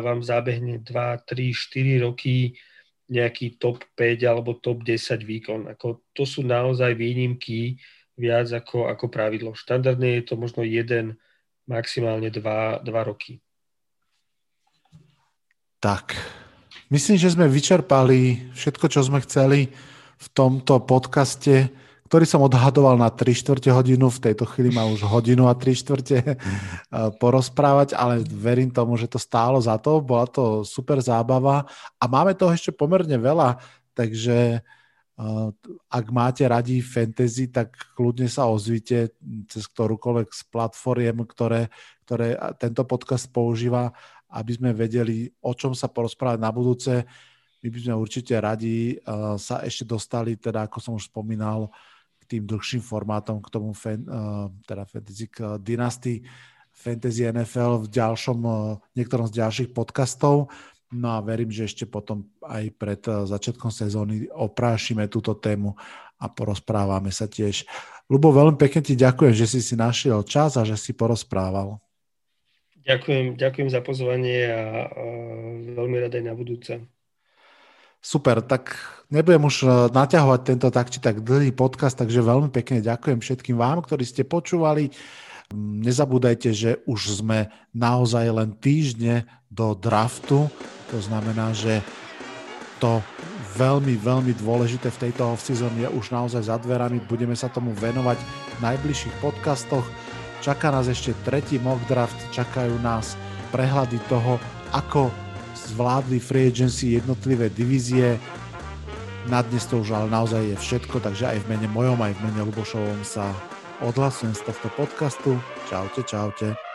vám zabehne 2, 3, 4 roky nejaký top 5 alebo top 10 výkon. Ako, to sú naozaj výnimky, viac ako, ako pravidlo. Štandardne je to možno jeden, maximálne dva, dva roky. Tak, myslím, že sme vyčerpali všetko, čo sme chceli v tomto podcaste, ktorý som odhadoval na 3 čtvrte hodinu, v tejto chvíli má už hodinu a 3 štvrte eh, porozprávať, ale verím tomu, že to stálo za to, bola to super zábava a máme toho ešte pomerne veľa, takže ak máte radi fantasy, tak kľudne sa ozvite cez ktorúkoľvek z platformiem, ktoré, ktoré tento podcast používa, aby sme vedeli, o čom sa porozprávať na budúce. My by sme určite radi sa ešte dostali, teda ako som už spomínal, k tým dlhším formátom, k tomu fan, teda fantasy k Dynasty Fantasy NFL v ďalšom, niektorom z ďalších podcastov. No a verím, že ešte potom aj pred eh, začiatkom sezóny oprášime túto tému a porozprávame sa tiež. Lubo, veľmi pekne ti ďakujem, že si si našiel čas a že si porozprával. Ďakujem, ďakujem za pozvanie a, a veľmi rád aj na budúce. Super, tak nebudem už eh, naťahovať tento tak či tak dlhý podcast, takže veľmi pekne ďakujem všetkým vám, ktorí ste počúvali. Nezabúdajte, že už sme naozaj len týždne do draftu to znamená, že to veľmi, veľmi dôležité v tejto off-season je už naozaj za dverami. Budeme sa tomu venovať v najbližších podcastoch. Čaká nás ešte tretí mock draft, čakajú nás prehľady toho, ako zvládli free agency jednotlivé divízie. Na dnes to už ale naozaj je všetko, takže aj v mene mojom, aj v mene Lubošovom sa odhlasujem z tohto podcastu. Čaute, čaute.